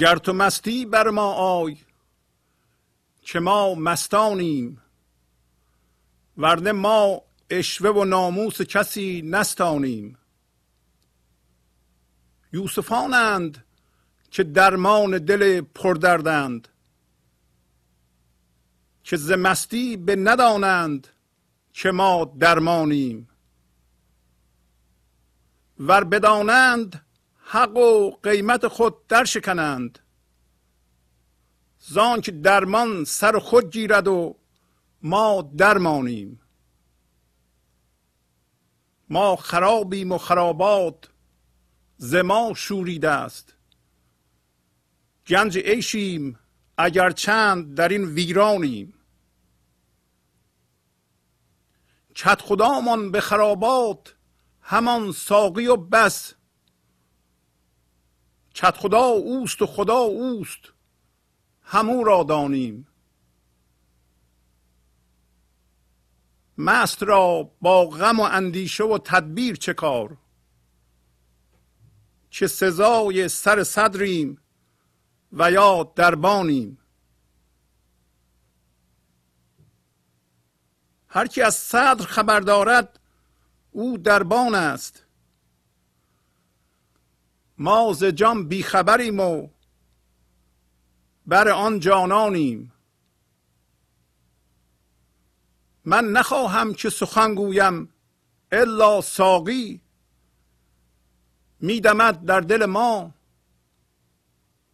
گر تو مستی بر ما آی که ما مستانیم. ورنه ما اشوه و ناموس کسی نستانیم. یوسفانند که درمان دل پردردند که ز مستی به ندانند که ما درمانیم. ور بدانند حق و قیمت خود در شکنند زان که درمان سر خود گیرد و ما درمانیم. ما خرابیم و خرابات ز ما شوریده است. گنج عیشیم اگر چند در این ویرانیم. کت خدامان به خرابات همان ساقی و بس. کت خدا اوست و خدا اوست همو را دانیم. مست را با غم و اندیشه و تدبیر چه کار؟ چه سزای سر صدریم و یا دربانیم؟ هر کی از صدر خبر دارد او دربان است. ما ز جان بیخبریم و بر آن جانانیم. من نخواهم که سخن گویم الا ساقی. میدمد در دل ما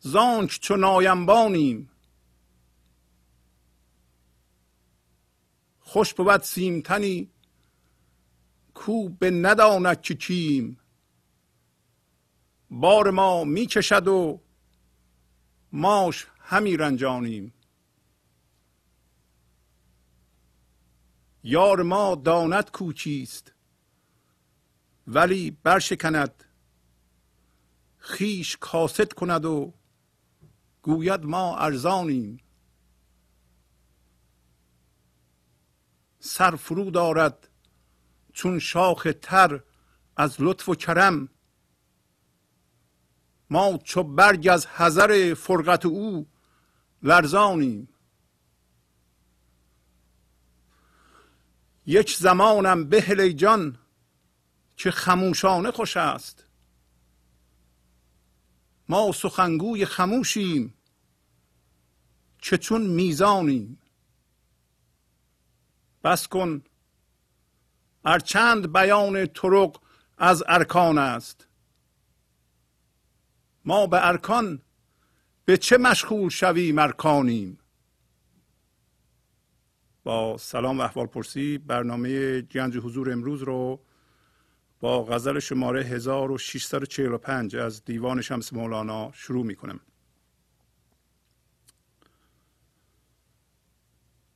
زانک چو ناینبانیم خوش بود سیمتنی کو به نداند که کیم. بار ما می‌کشد و ماش همی رنجانیم. یار ما داند کوچیست ولی برشکند خیش کاسد کند و گوید ما ارزانیم. سر فرو دارد چون شاخ تر از لطف و کرم. ما چو برگ از حذر فرقت او لرزانیم. یک زمانم بهل جان که خموشانه خوش است. ما سخنگوی خموشیم که چون میزانیم. بس کن ارچند بیان طرق از ارکان است. ما به ارکان به چه مشغول شویم ارکانیم؟ با سلام و احوال پرسی. برنامه گنج حضور امروز رو با غزل شماره 1645 از دیوان شمس مولانا شروع می کنم.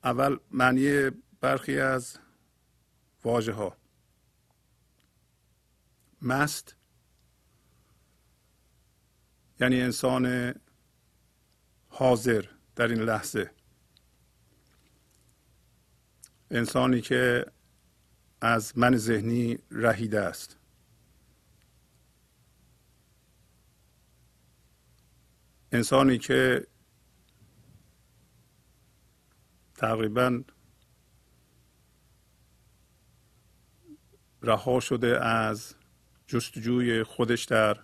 اول معنی برخی از واژه ها مست یعنی انسان حاضر در این لحظه. انسانی که از من ذهنی رهیده است. انسانی که تقریبا رها شده از جستجوی خودش در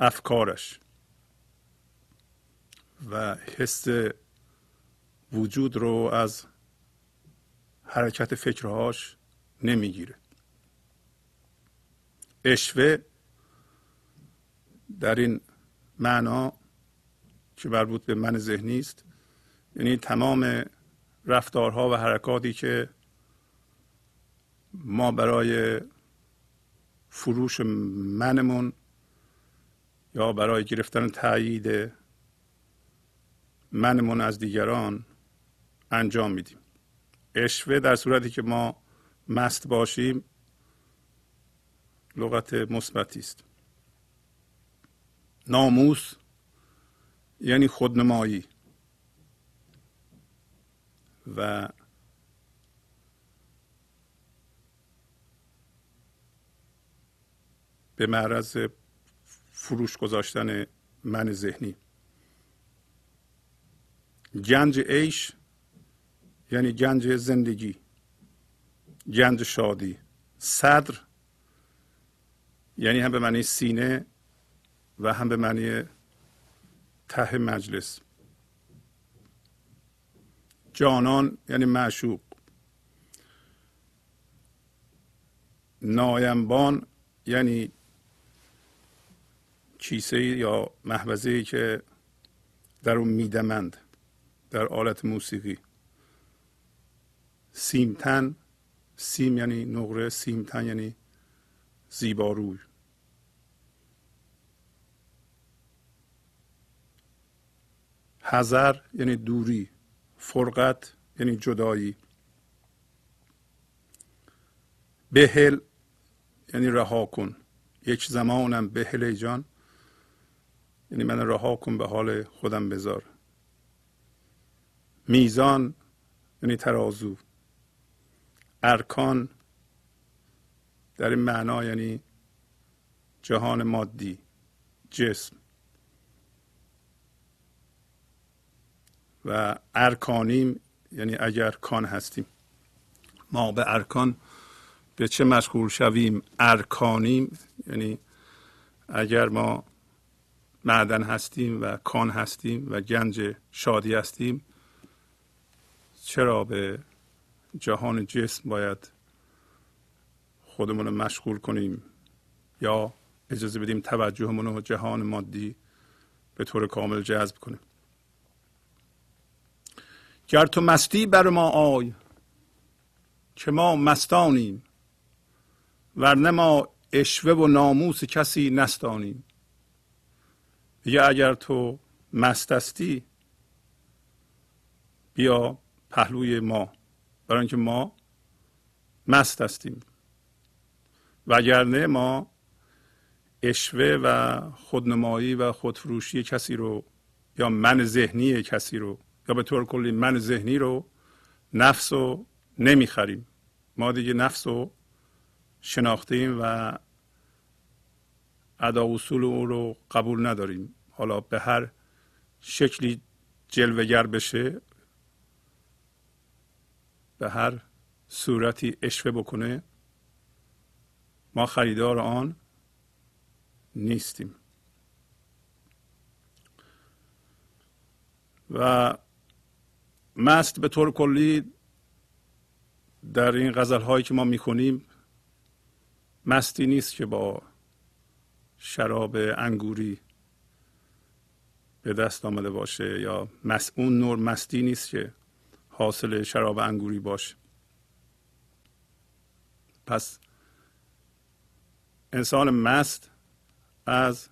افکارش و حس وجود رو از حرکت فکرهاش نمی‌گیره. اشوه در این معنا که مربوط به من ذهنی است یعنی تمام رفتارها و حرکاتی که ما برای فروش منمون یا برای گرفتن تایید منمون از دیگران انجام میدیم. اشوه در صورتی که ما مست باشیم لغت مثبتی است. ناموس یعنی خودنمایی و به معرض فروش گذاشتن من ذهنی. گنج عیش یعنی گنج زندگی گنج شادی. صدر یعنی هم به معنی سینه و هم به معنی ته مجلس. جانان یعنی معشوق. نایمبان یعنی کیسه یا محوزه که در اون میدمند در آلت موسیقی. سیمتن سیم یعنی نقره سیمتن یعنی زیباروی هزر یعنی دوری. فرقت یعنی جدایی. بهل یعنی رها کن. یک زمانم بهل جان. یعنی من رها کن به حال خودم بذار. میزان یعنی ترازو. ارکان در این معنا یعنی جهان مادی جسم. و ارکانیم یعنی اگر کان هستیم. ما به ارکان به چه مشغول شویم؟ ارکانیم یعنی اگر ما معدن هستیم و کان هستیم و گنج شادی هستیم چرا به جهان جسم باید خودمون رو مشغول کنیم یا اجازه بدیم توجهمون رو جهان مادی به طور کامل جذب کنیم. گر تو مستی بر ما آی که ما مستانیم ورنه ما اشوه و ناموس کسی نستانیم. یا اگر تو مستستی بیا پهلوی ما. برای اینکه ما مست هستیم. وگرنه ما اشوه و خودنمایی و خودفروشی کسی رو یا من ذهنی کسی رو یا به طور کلی من ذهنی رو نفس رو نمی‌خریم. ما دیگه نفس رو شناختیم و ادا اصول او رو قبول نداریم. حالا به هر شکلی جلوگر بشه به هر صورتی اشوه بکنه ما خریدار آن نیستیم. و مست به طور کلی در این غزل هایی که ما می‌خونیم مستی نیست که با شراب انگوری به دست آمده باشه یا مس اون نوع مستی نیست که حاصل شراب انگوری باشه. پس انسان مست از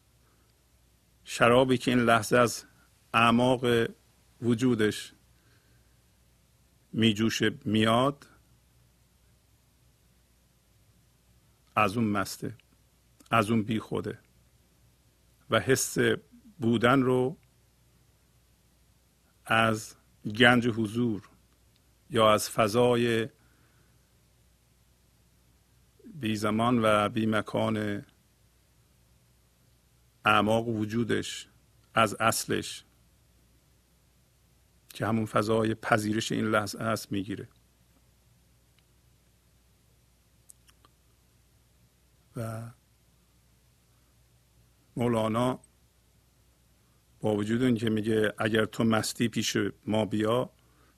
شرابی که این لحظه از اعماق وجودش میجوشه میاد از اون مسته از اون بی خوده و حس بودن رو از گنج حضور یا از فضای بی زمان و بی مکان اعماق وجودش از اصلش که همون فضای پذیرش این لحظه هست می‌گیره. و مولانا با وجود اینکه میگه اگر تو مستی پیش ما بیا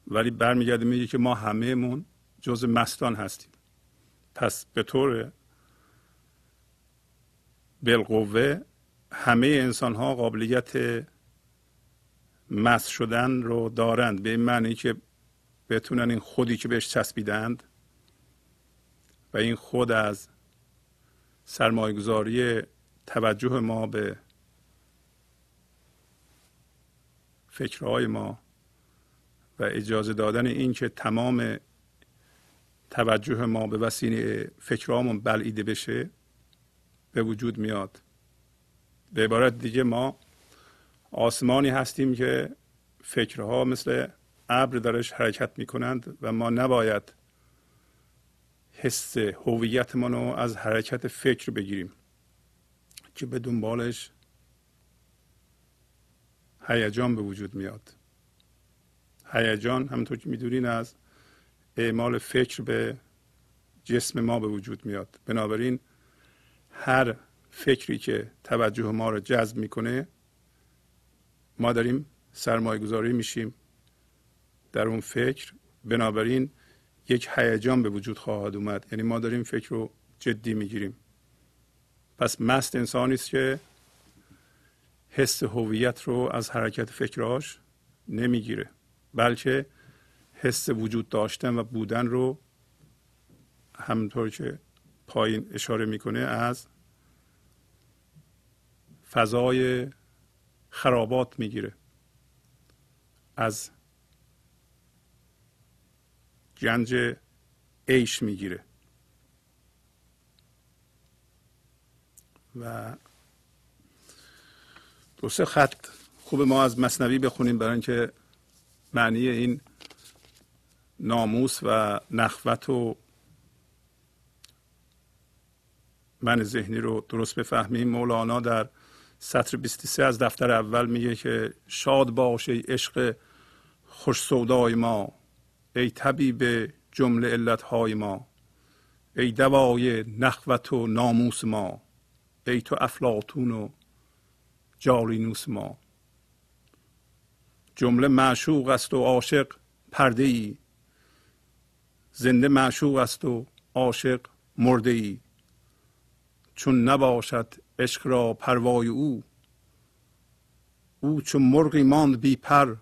ولی برمیگرده میگه که ما همهمون جز مستان هستیم. پس به طور بالقوه همه انسان ها قابلیت مست شدن رو دارند. به این معنی که بتونن این خودی که بهش چسبیدند و این خود از سرمایهگذاری توجه ما به فکرهای ما و اجازه دادن این که تمام توجه ما به وسیله فکرامون بلعیده بشه به وجود میاد. به عبارت دیگه ما آسمانی هستیم که فکرها مثل ابر درش حرکت می‌کنند و ما نباید حس هویتمان رو از حرکت فکر بگیریم که به دنبالش هیجان به وجود میاد. هیجان همونطور که می‌دونین از اعمال فکر به جسم ما به وجود میاد. بنابراین هر فکری که توجه ما رو جذب می‌کنه ما داریم سرمایه گذاری میشیم در اون فکر. بنابراین یک هیجان به وجود خواهد اومد. یعنی ما داریم فکر رو جدی می‌گیریم. پس مست انسانی است که حس هویت رو از حرکت فکرهاش نمی‌گیره. بلکه حس وجود داشتن و بودن رو همونطور که پایین اشاره می‌کنه از فضای خرابات می‌گیره. از گنج عیش می‌گیره. و دو سه خط خوب ما از مصنوی بخونیم برای اینکه معنی این ناموس و نخوت و من ذهنی رو درست بفهمیم. مولانا در سطر 23 از دفتر اول میگه که شاد باش ای عشق خوش سودای ما ای طبیب جمله علتهای ما ای دوای نخوت و ناموس ما ای تو افلاتون و جالینوس ما. جمله معشوق است و عاشق پرده ای زنده معشوق است و عاشق مرده ای چون نباشد عشق را پروای او او چون مرغی ماند بی پر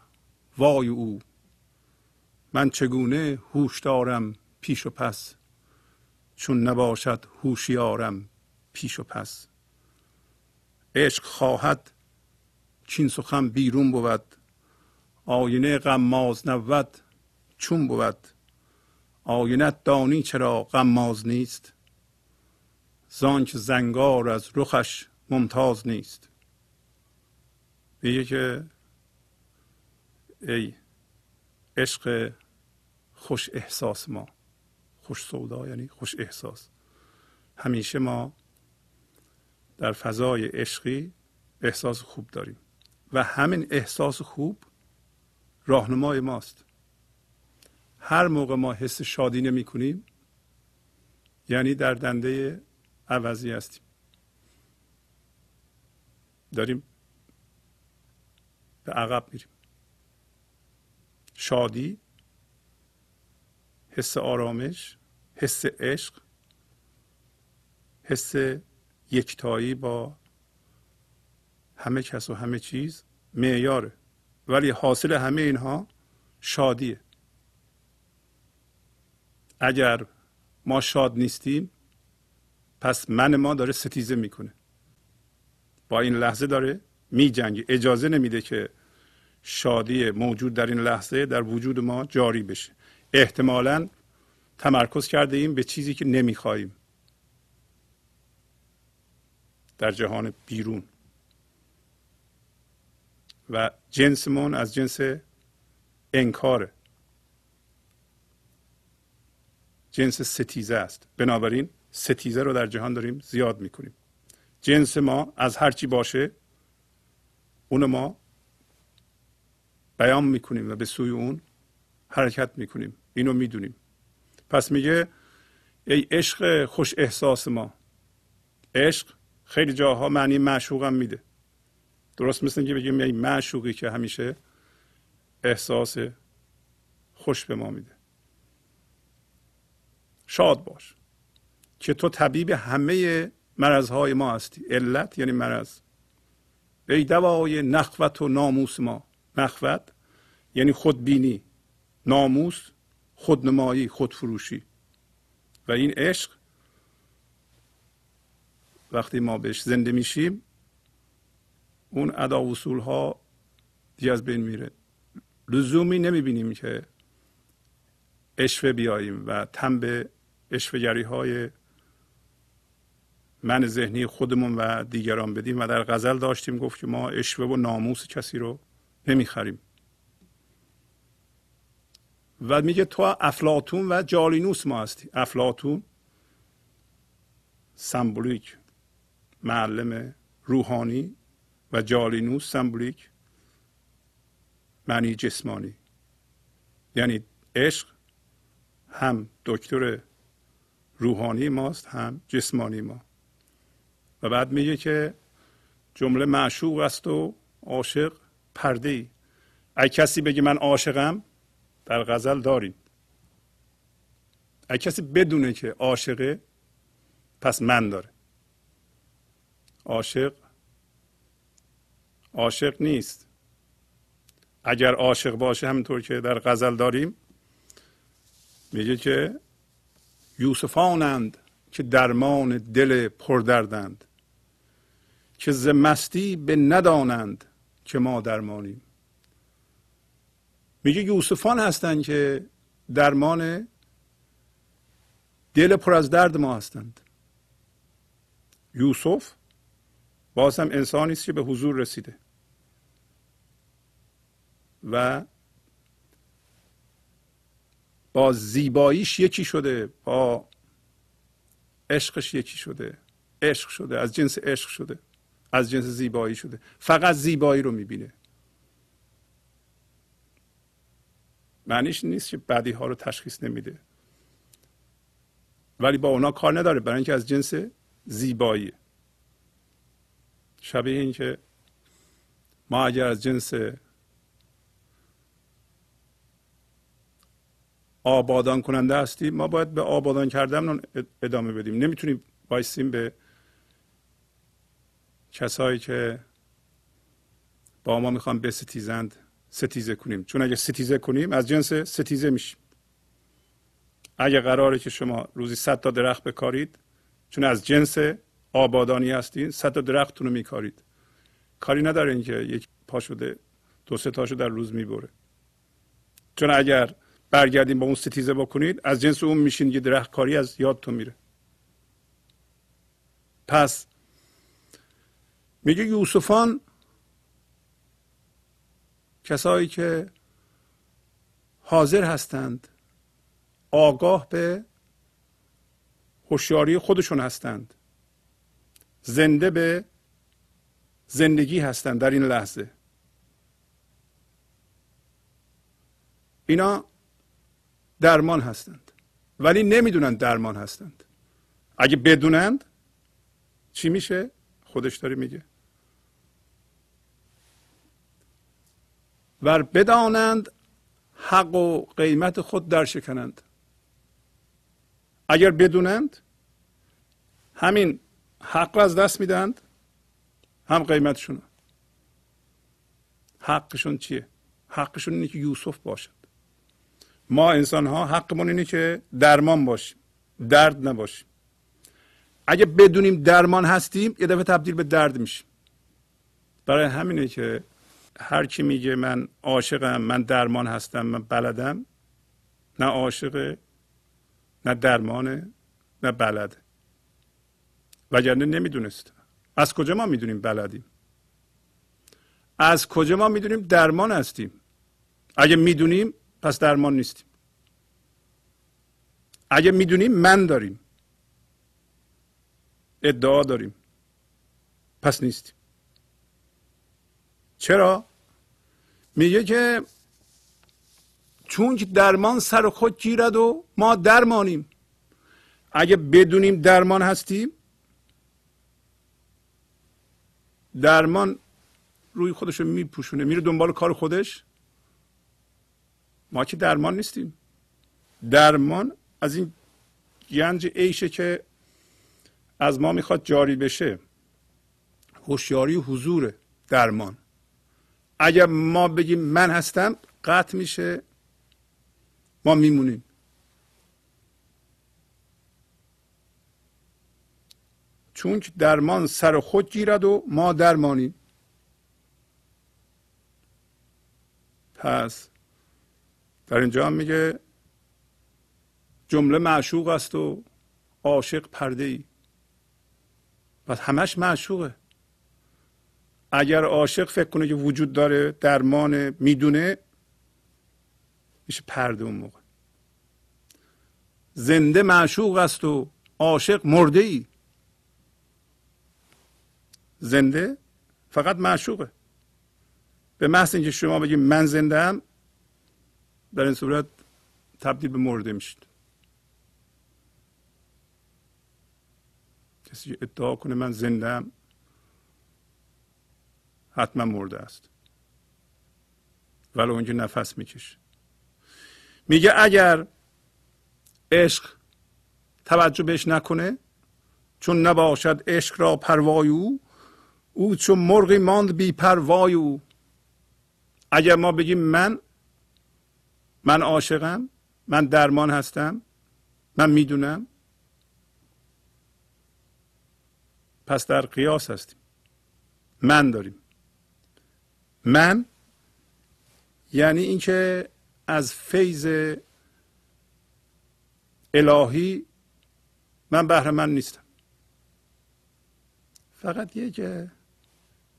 وای او. من چگونه هوش دارم پیش و پس؟ چون نباشد هوشیارم پیش و پس. عشق خواهد چین سخن بیرون بود. آینه غماز نبود چون بود؟ آینت دانی چرا غماز نیست؟ زانک زنگار از رخش ممتاز نیست. میگه که ای عشق خوش احساس ما خوش سودا یعنی خوش احساس. همیشه ما در فضای عشقی احساس خوب داریم و همین احساس خوب راهنمای ماست. هر موقع ما حس شادی نمی کنیم یعنی در دنده عوضی هستیم. داریم به عقب میریم. شادی حس آرامش حس عشق حس یکتایی با همه کس و همه چیز معیاره. ولی حاصل همه اینها شادیه. اگر ما شاد نیستیم پس من ما داره ستیزه می‌کنه. با این لحظه داره میجنگه. اجازه نمیده که شادی موجود در این لحظه در وجود ما جاری بشه. احتمالا تمرکز کرده ایم به چیزی که نمی‌خواهیم. در جهان بیرون. و جنسمون از جنس انکاره. جنس ستیزه است. بنابراین ستیزه رو در جهان داریم زیاد می‌کنیم. جنس ما از هرچی باشه اون ما بیان می‌کنیم و به سوی اون حرکت می‌کنیم. اینو می‌دونیم. پس میگه ای عشق خوش احساس ما. عشق خیلی جاها معنی معشوقم میده. درست مثل که بگیم ای معشوقی که همیشه احساس خوش به ما میده. شاد باش که تو طبیب همه مرضهای ما هستی. علت یعنی مرض. ای دوای نخوت و ناموس ما. نخوت یعنی خودبینی. ناموس خودنمایی خودفروشی. و این عشق وقتی ما بهش زنده میشیم اون ادا اصول ها دیگه از بین میره. لزومی نمی‌بینیم که اشوه بیاییم و تم به اشوهگری های من ذهنی خودمون و دیگران بدیم. و در غزل داشتیم گفت که ما اشوه و ناموس کسی رو نمی‌خریم. و میگه تو افلاتون و جالینوس ما هستی. افلاتون سمبولیک معلم روحانی و جالینوس سمبولیک معنی جسمانی. یعنی عشق هم دکتر روحانی ماست هم جسمانی ما. و بعد میگه که جمله معشوق است و عاشق پرده ای اگه کسی بگه من عاشقم در غزل داریم. اگه کسی بدونه که عاشقه پس من داره. عاشق عاشق نیست. اگر عاشق باشه همینطور که در غزل داریم میگه که یوسفانند که درمان دل پردردند که ز مستی به ندانند که ما درمانیم. میگه یوسفان هستند که درمان دل پر از درد ما هستند. یوسف باز هم انسانی است که به حضور رسیده. و با زیباییش یکی شده با عشقش یکی شده. عشق شده از جنس عشق شده از جنس زیبایی شده. فقط زیبایی رو می‌بینه. معنیش نیست که بدی ها رو تشخیص نمیده. ولی با اونا کار نداره برای اینکه از جنس زیبایی. شبیه این که ما اگر از جنس آبادان کننده هستیم ما باید به آبادان کردن ادامه بدیم. نمی‌تونیم بایستیم به کسایی که با ما می‌خوان بستیزند ستیزه کنیم. چون اگه ستیزه کنیم از جنس ستیزه میشیم. اگه قراره که شما روزی صد تا درخت بکارید چون از جنس آبادانی هستین صد تا درختتون رو میکارید. کاری نداره اینکه یک پا شده دو سه تاشو در روز می‌بره. چون اگر برگردیم با اون ستیزه بکنید از جنس اون میشین یه درخت کاری از یادتون میره. پس میگه یوسفان کسایی که حاضر هستند آگاه به هوشیاری خودشون هستند زنده به زندگی هستند در این لحظه. اینا درمان هستند. ولی نمی‌دونند درمان هستند. اگه بدونند چی میشه؟ خودش داره میگه. و بدانند حق و قیمت خود در شکنند. اگر بدونند همین حق را از دست میدند هم قیمتشون حقشون چیه؟ حقشون اینه که یوسف باشد ما انسان ها حقمون اینه که درمان باشیم. درد نباشیم. اگه بدونیم درمان هستیم یه دفعه تبدیل به درد میشیم. برای همینه که هر کی میگه من عاشقم من درمان هستم من بلدم نه عاشقه نه درمانه نه بلده وگرنه نمی‌دونست. از کجا ما می‌دونیم بلدیم؟ از کجا ما می‌دونیم درمان هستیم؟ اگه می‌دونیم پس درمان نیستیم. اگه می‌دونیم من داریم. ادعا داریم. پس نیستیم. چرا؟ میگه که چون درمان سر خود گیرد و ما درمانیم. اگه بدونیم درمان هستیم درمان روی خودش رو میپوشونه میره دنبال کار خودش. ما که درمان نیستیم. درمان از این گنج عیشه که از ما می‌خواد جاری بشه هوشیاری حضور درمان. اگر ما بگیم من هستم قطع میشه ما میمونیم. چون درمان سر خود گیرد و ما درمانیم. پس در اینجا میگه جمله معشوق است و عاشق پرده ای پس همش معشوقه. اگر عاشق فکر کنه که وجود داره درمان می‌دونه میشه پرده اون موقع. زنده معشوق است و عاشق مرده ای زنده فقط معشوقه. به محض اینکه شما بگید من زنده هم در این صورت تبدیل به مرده میشید. کسی ادعا کنه من زنده هم حتما مرده است. ولی اونجا نفس می‌کشه. میگه اگر عشق توجه بهش نکنه چون نباشد عشق را پروای او او چون مرغی ماند بی پروای او. اگر ما بگیم من من عاشقم من درمان هستم من می‌دونم. پس در قیاس هستیم. من داریم. من یعنی اینکه از فیض الهی من بهره من نیستم. فقط یک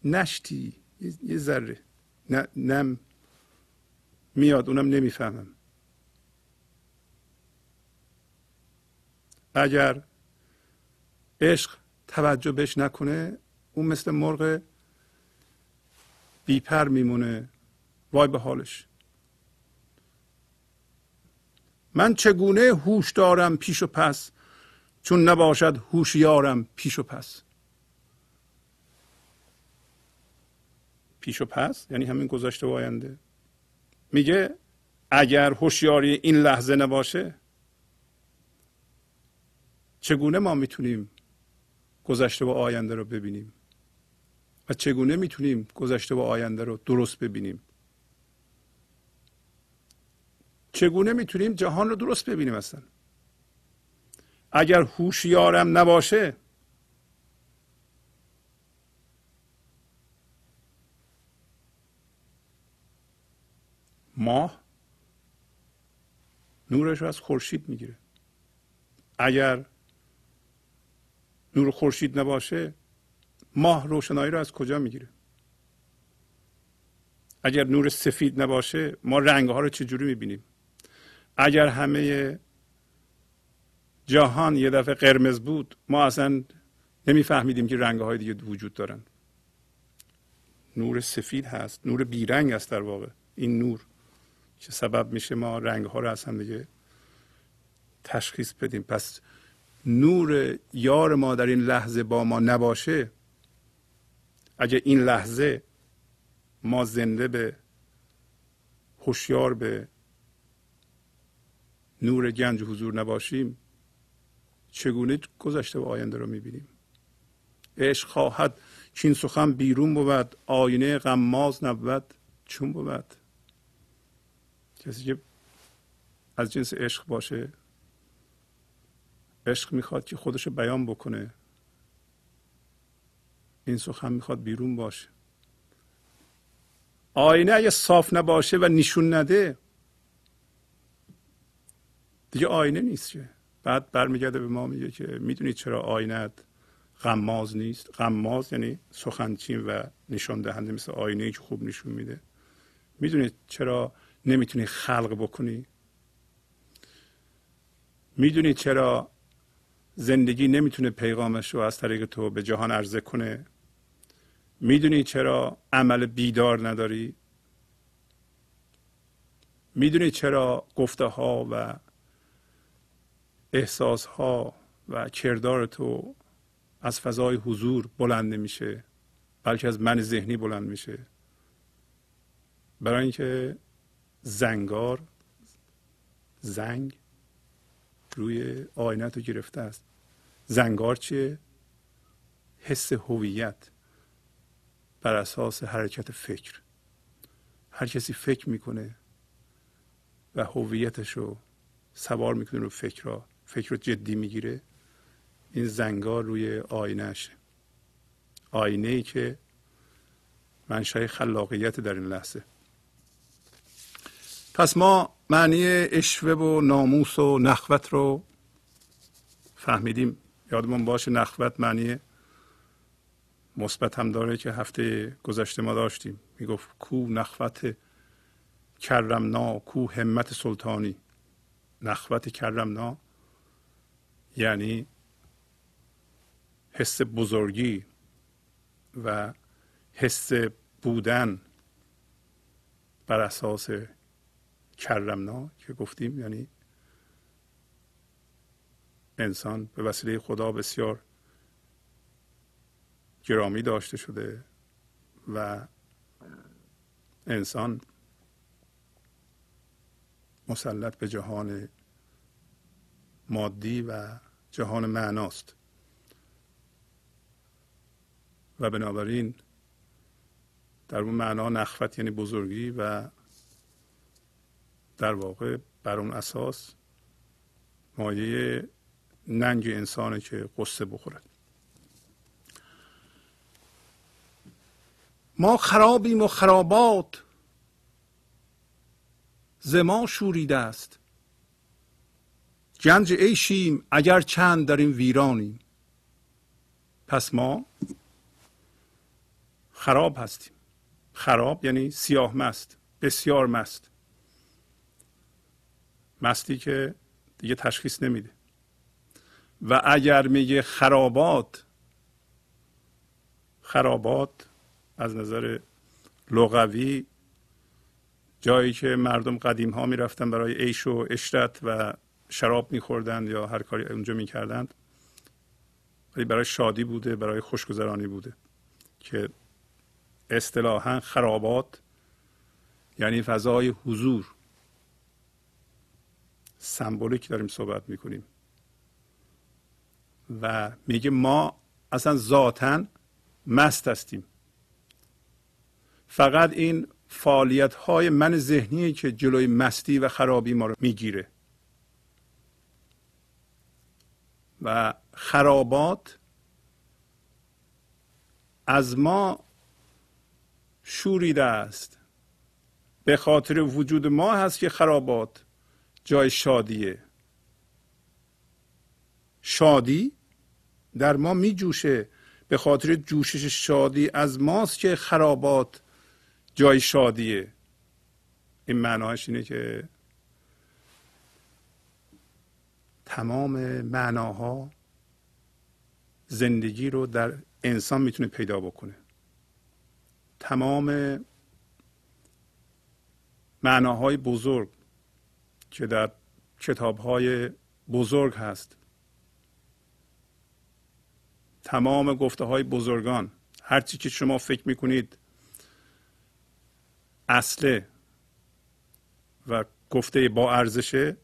نشتی یه ذره. نم میاد اونم نمی‌فهمم. اگر عشق توجه بهش نکنه اون مثل مرغ بیپر میمونه. وای به حالش. من چگونه هوش دارم پیش و پس چون نباشد هوشیارم پیش و پس؟ پیش و پس؟ یعنی همین گذشته و آینده. میگه اگر هوشیاری این لحظه نباشه چگونه ما می‌تونیم گذشته و آینده رو ببینیم؟ و چگونه می‌تونیم گذشته و آینده رو درست ببینیم؟ چگونه می‌تونیم جهان رو درست ببینیم اصلا؟ اگر هوشیارم نباشه ماه نورش رو از خورشید می‌گیره. اگر نور خورشید نباشه ماه روشنایی رو از کجا می‌گیره؟ اگر نور سفید نباشه ما رنگ ها رو چجوری می‌بینیم؟ اگر همه جهان یه دفعه قرمز بود ما اصلا نمیفهمیدیم که رنگ های دیگه وجود دارن. نور سفید هست نور بیرنگ است در واقع. این نور که سبب میشه ما رنگ ها رو اصلا دیگه تشخیص بدیم. پس نور یار ما در این لحظه با ما نباشه. اگه این لحظه ما زنده به هوشیار به نور گنج حضور نباشیم چگونه گذشته و آینده رو می‌بینیم؟ عشق خواهد چین سخن بیرون بود آینه غماز نبود چون بود. کسی که از جنس عشق باشه عشق می‌خواد که خودش بیان بکنه. این سخن می‌خواد بیرون باشه. آینه اگه صاف نباشه و نشون نده دیگه آینه نیست که. بعد برمیگرده به ما میگه که می‌دونید چرا آینه غماز نیست؟ غماز یعنی سخنچین و نشان دهنده مثل آینه که خوب نشون میده. می‌دونید چرا نمی‌تونی خلق بکنی. می‌دونید چرا زندگی نمی‌تونه پیغامش رو از طریق تو به جهان عرضه کنه؟ می‌دونی چرا عمل بیدار نداری؟ می‌دونی چرا گفته ها و احساس ها و کردار تو از فضای حضور بلند نمیشه بلکه از من ذهنی بلند میشه؟ برای اینکه زنگار زنگ روی آینت رو گرفته است. زنگار چیه؟ حس هویت بر اساس حرکت فکر. هر کسی فکر می‌کنه و هویتش رو سوار می‌کنه رو فکر را فکر رو جدی می‌گیره این زنگار روی آینهشه. آینه ای که منشأ خلاقیت در این لحظه. پس ما معنی اشوه و ناموس و نخوت رو فهمیدیم. یادمون باشه نخوت معنی مثبت هم داره که هفته گذشته ما داشتیم. می‌گفت کو نخوت کرمنا کو همت سلطانی. نخوت کرمنا یعنی حس بزرگی و حس بودن بر اساس کرمنا که گفتیم یعنی انسان به وسیله خدا بسیار گرامی داشته شده و انسان مسلط به جهان مادی و جهان معناست. و بنابراین در اون معنا نخوت یعنی بزرگی و در واقع بر اون اساس مایه ننگ انسانه که قصه بخورد. ما خرابیم و خرابات زما شوریده است. گنج عیشیم اگر چند در این ویرانیم. پس ما خراب هستیم. خراب یعنی سیاه مست بسیار مست. مستی که دیگه تشخیص نمیده. و اگر میگه خرابات خرابات از نظر لغوی جایی که مردم قدیم ها می‌رفتن برای عیش و اشرت و شراب میخوردند یا هر کاری اونجا می‌کردند ولی برای شادی بوده برای خوشگذرانی بوده که اصطلاحا خرابات یعنی فضای حضور. سمبولیک داریم صحبت می‌کنیم. و میگه ما اصلا ذاتا مست هستیم. فقط این فعالیت های من ذهنی که جلوی مستی و خرابی ما رو می‌گیره. و خرابات از ما شوریده است. به خاطر وجود ما هست که خرابات جای شادیه. شادی در ما می جوشه به خاطر جوشش شادی از ماست که خرابات جای شادیه. این معناش اینه که تمام معناها زندگی رو در انسان می‌تونه پیدا بکنه. تمام معناهای بزرگ که در کتابهای بزرگ هست. تمام گفته های بزرگان هرچی که شما فکر می‌کنید اصله و گفته با ارزشه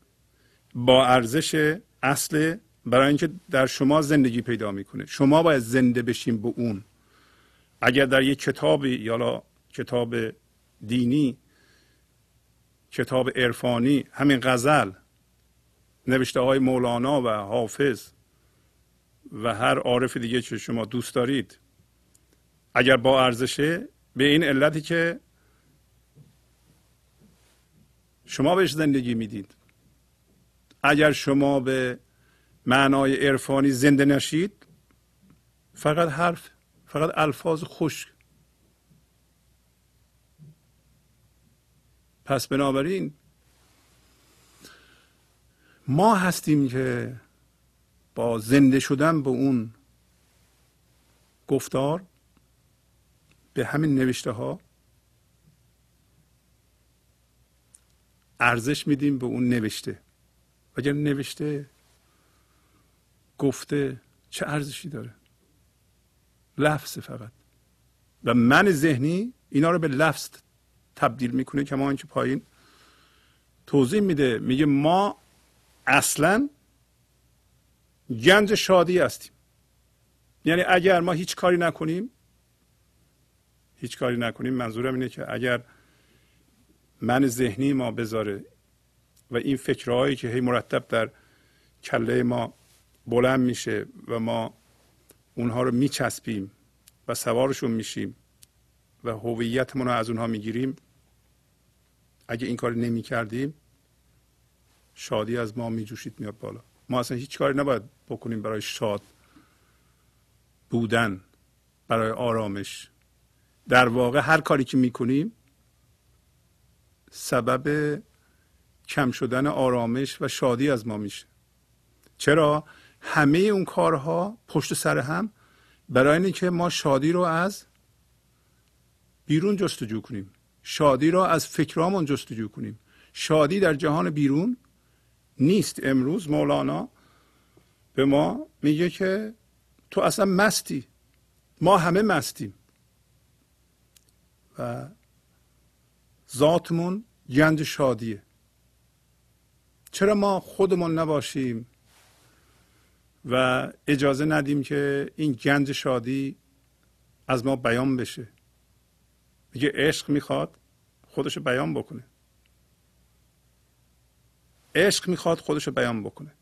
با ارزش اصل برای اینکه در شما زندگی پیدا می‌کنه. شما باید زنده بشین به اون. اگر در یک کتابی یا کتاب دینی کتاب عرفانی همین غزل نوشته های مولانا و حافظ و هر عارف دیگه که شما دوست دارید. اگر با ارزشه به این علتی که شما بهش زندگی می‌دید. اگر شما به معنای عرفانی زنده نشید فقط حرف فقط الفاظ خشک پس بنابراین ما هستیم که با زنده شدن به اون گفتار به همین نوشته ها ارزش میدیم به اون نوشته. اگر نوشته گفته چه ارزشی داره؟ لفظ فقط. و من ذهنی اینا رو به لفظ تبدیل می‌کنه که ما اینکه پایین توضیح میده. میگه ما اصلا گنج شادی هستیم. یعنی اگر ما هیچ کاری نکنیم هیچ کاری نکنیم منظورم اینه که اگر من ذهنی ما بذاره و این فکرهایی که هی مرتب در کله ما بلند میشه و ما اونها رو میچسبیم و سوارشون میشیم و هویتمون رو از اونها می‌گیریم. اگه این کار نمی کردیم شادی از ما میجوشید میاد بالا. ما اصلا هیچ کاری نباید بکنیم برای شاد بودن برای آرامش. در واقع هر کاری که می‌کنیم سبب کم شدن آرامش و شادی از ما میشه. چرا؟ همه اون کارها پشت سر هم برای اینه که ما شادی رو از بیرون جستجو کنیم. شادی را از فکرامون جستجو کنیم. شادی در جهان بیرون نیست امروز مولانا. به ما میگه که تو اصلا مستی. ما همه مستیم. و ذاتمون گنج شادیه. چرا ما خودمون نباشیم و اجازه ندیم که این گنج شادی از ما بیان بشه؟ میگه عشق می‌خواد خودشو بیان بکنه. عشق می‌خواد خودشو بیان بکنه.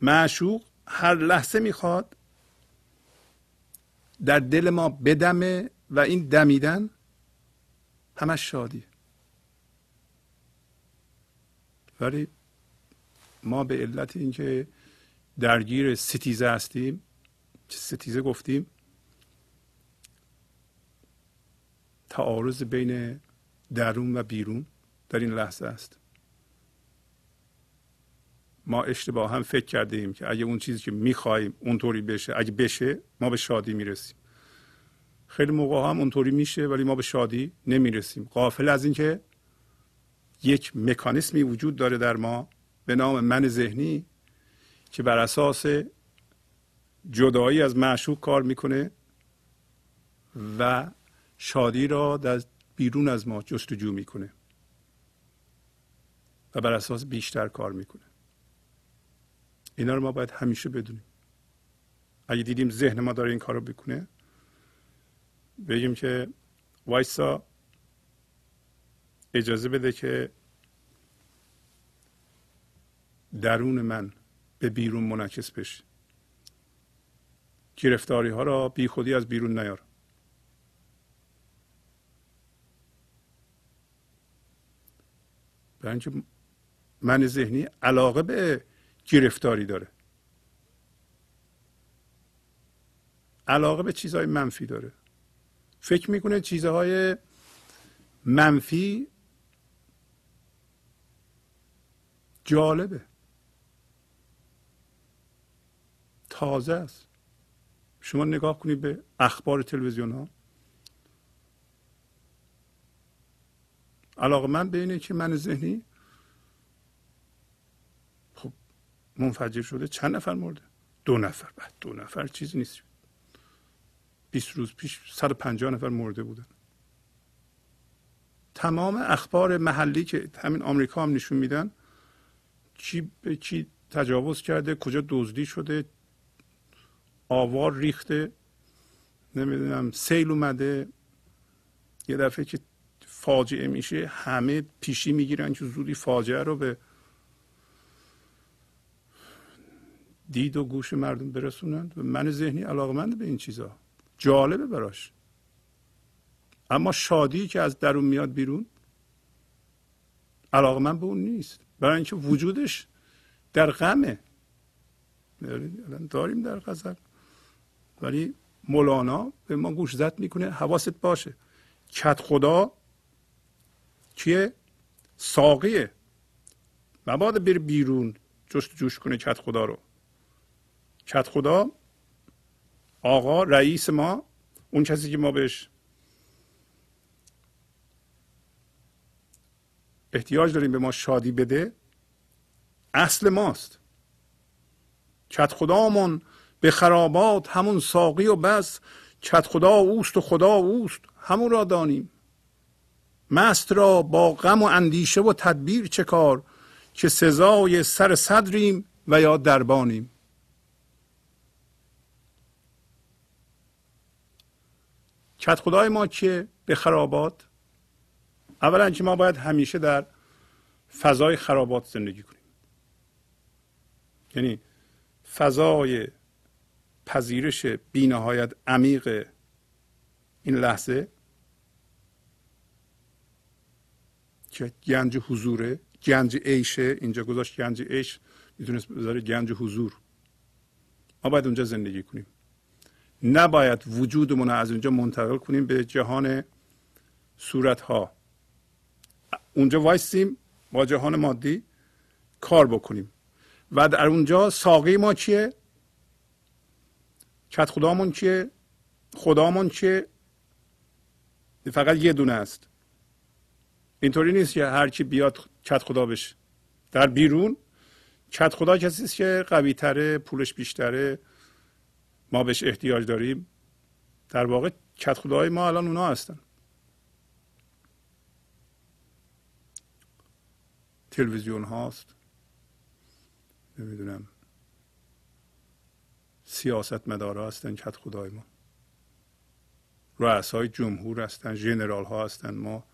معشوق هر لحظه می‌خواد در دل ما بدمه و این دمیدن همش شادی ولی ما به علت اینکه درگیر ستیزه هستیم ستیزه گفتیم تعارض بین درون و بیرون در این لحظه است. ما اشتباه هم فکر کرده ایم که اگه اون چیزی که می‌خواهیم اونطوری بشه اگه بشه ما به شادی می‌رسیم. خیلی موقع هم اونطوری میشه ولی ما به شادی نمی‌رسیم. قافل از اینکه یک مکانیسمی وجود داره در ما به نام من ذهنی که بر اساس جدایی از معشوق کار می‌کنه و شادی را در بیرون از ما جستجو می‌کنه و بر اساس بیشتر کار می‌کنه. اینا رو ما باید همیشه بدونیم. اگه دیدیم ذهن ما داره این کار رو بکنه بگیم که وایسا اجازه بده که درون من به بیرون منعکس بشه. گرفتاری ها را بی خودی از بیرون نیار. برای اینکه من ذهنی علاقه به گرفتاری داره. علاقه به چیزهای منفی داره. فکر می‌کنه چیزهای منفی جالبه. تازه است. شما نگاه کنید به اخبار تلویزیون ها علاقه من به اینه که من ذهنی خب منفجر شده چند نفر مرده؟ دو نفر. بعد دو نفر چیزی نیست. 20 روز پیش 150 نفر مرده بودن. تمام اخبار محلی که همین آمریکا هم نشون میدن کی به کی تجاوز کرده کجا دزدی شده آوار ریخته نمی‌دونم سیل اومده. یه دفعه که فاجعه میشه همه پیشی می‌گیرن که زودی فاجعه رو به دید و گوش مردم برسونند و من ذهنی علاقمند به این چیزا. جالبه براش. اما شادی که از درون میاد بیرون علاقه من به اون نیست. برای اینکه وجودش در غمه. داریم در غزل. ولی مولانا به ما گوش زد می‌کنه حواست باشه. کت خدا کیه ساقیه. مبادا بره بیرون جست جوش کنه کت خدا رو. کت خدا آقا رئیس ما اون کسی که ما بهش احتیاج داریم به ما شادی بده اصل ماست. کت خدامون به خرابات همون ساقی و بس. کت خدا اوست و خدا اوست همون را دانیم. مست را با غم و اندیشه و تدبیر چه کار که سزای سر صدریم و یا دربانیم؟ کت خدای ما که به خرابات اولا که ما باید همیشه در فضای خرابات زندگی کنیم. یعنی فضای پذیرش بینهایت عمیق این لحظه که گنج حضوره گنج عیشه اینجا گذاشت گنج عیش می‌تونست بذاره گنج حضور. ما باید اونجا زندگی کنیم. نباید وجودمون از اونجا منتقل کنیم به جهان صورت ها اونجا وایسیم با جهان مادی کار بکنیم. و در اونجا ساقی ما چیه؟ کت خدامون چیه؟ خدامون چیه؟ فقط یه دونه است. اینطوری نیست که هر کی بیاد کت خدا بشه. در بیرون کت خدا کسی است که قوی تره پولش بیشتره. ما بهش احتیاج داریم. در واقع کت خدای ما الان اونا هستن. تلویزیون هاست. نمی‌دونم. سیاست مدارا هستن کت خدای ما. رؤسای جمهور هستن ژنرال ها هستن ما.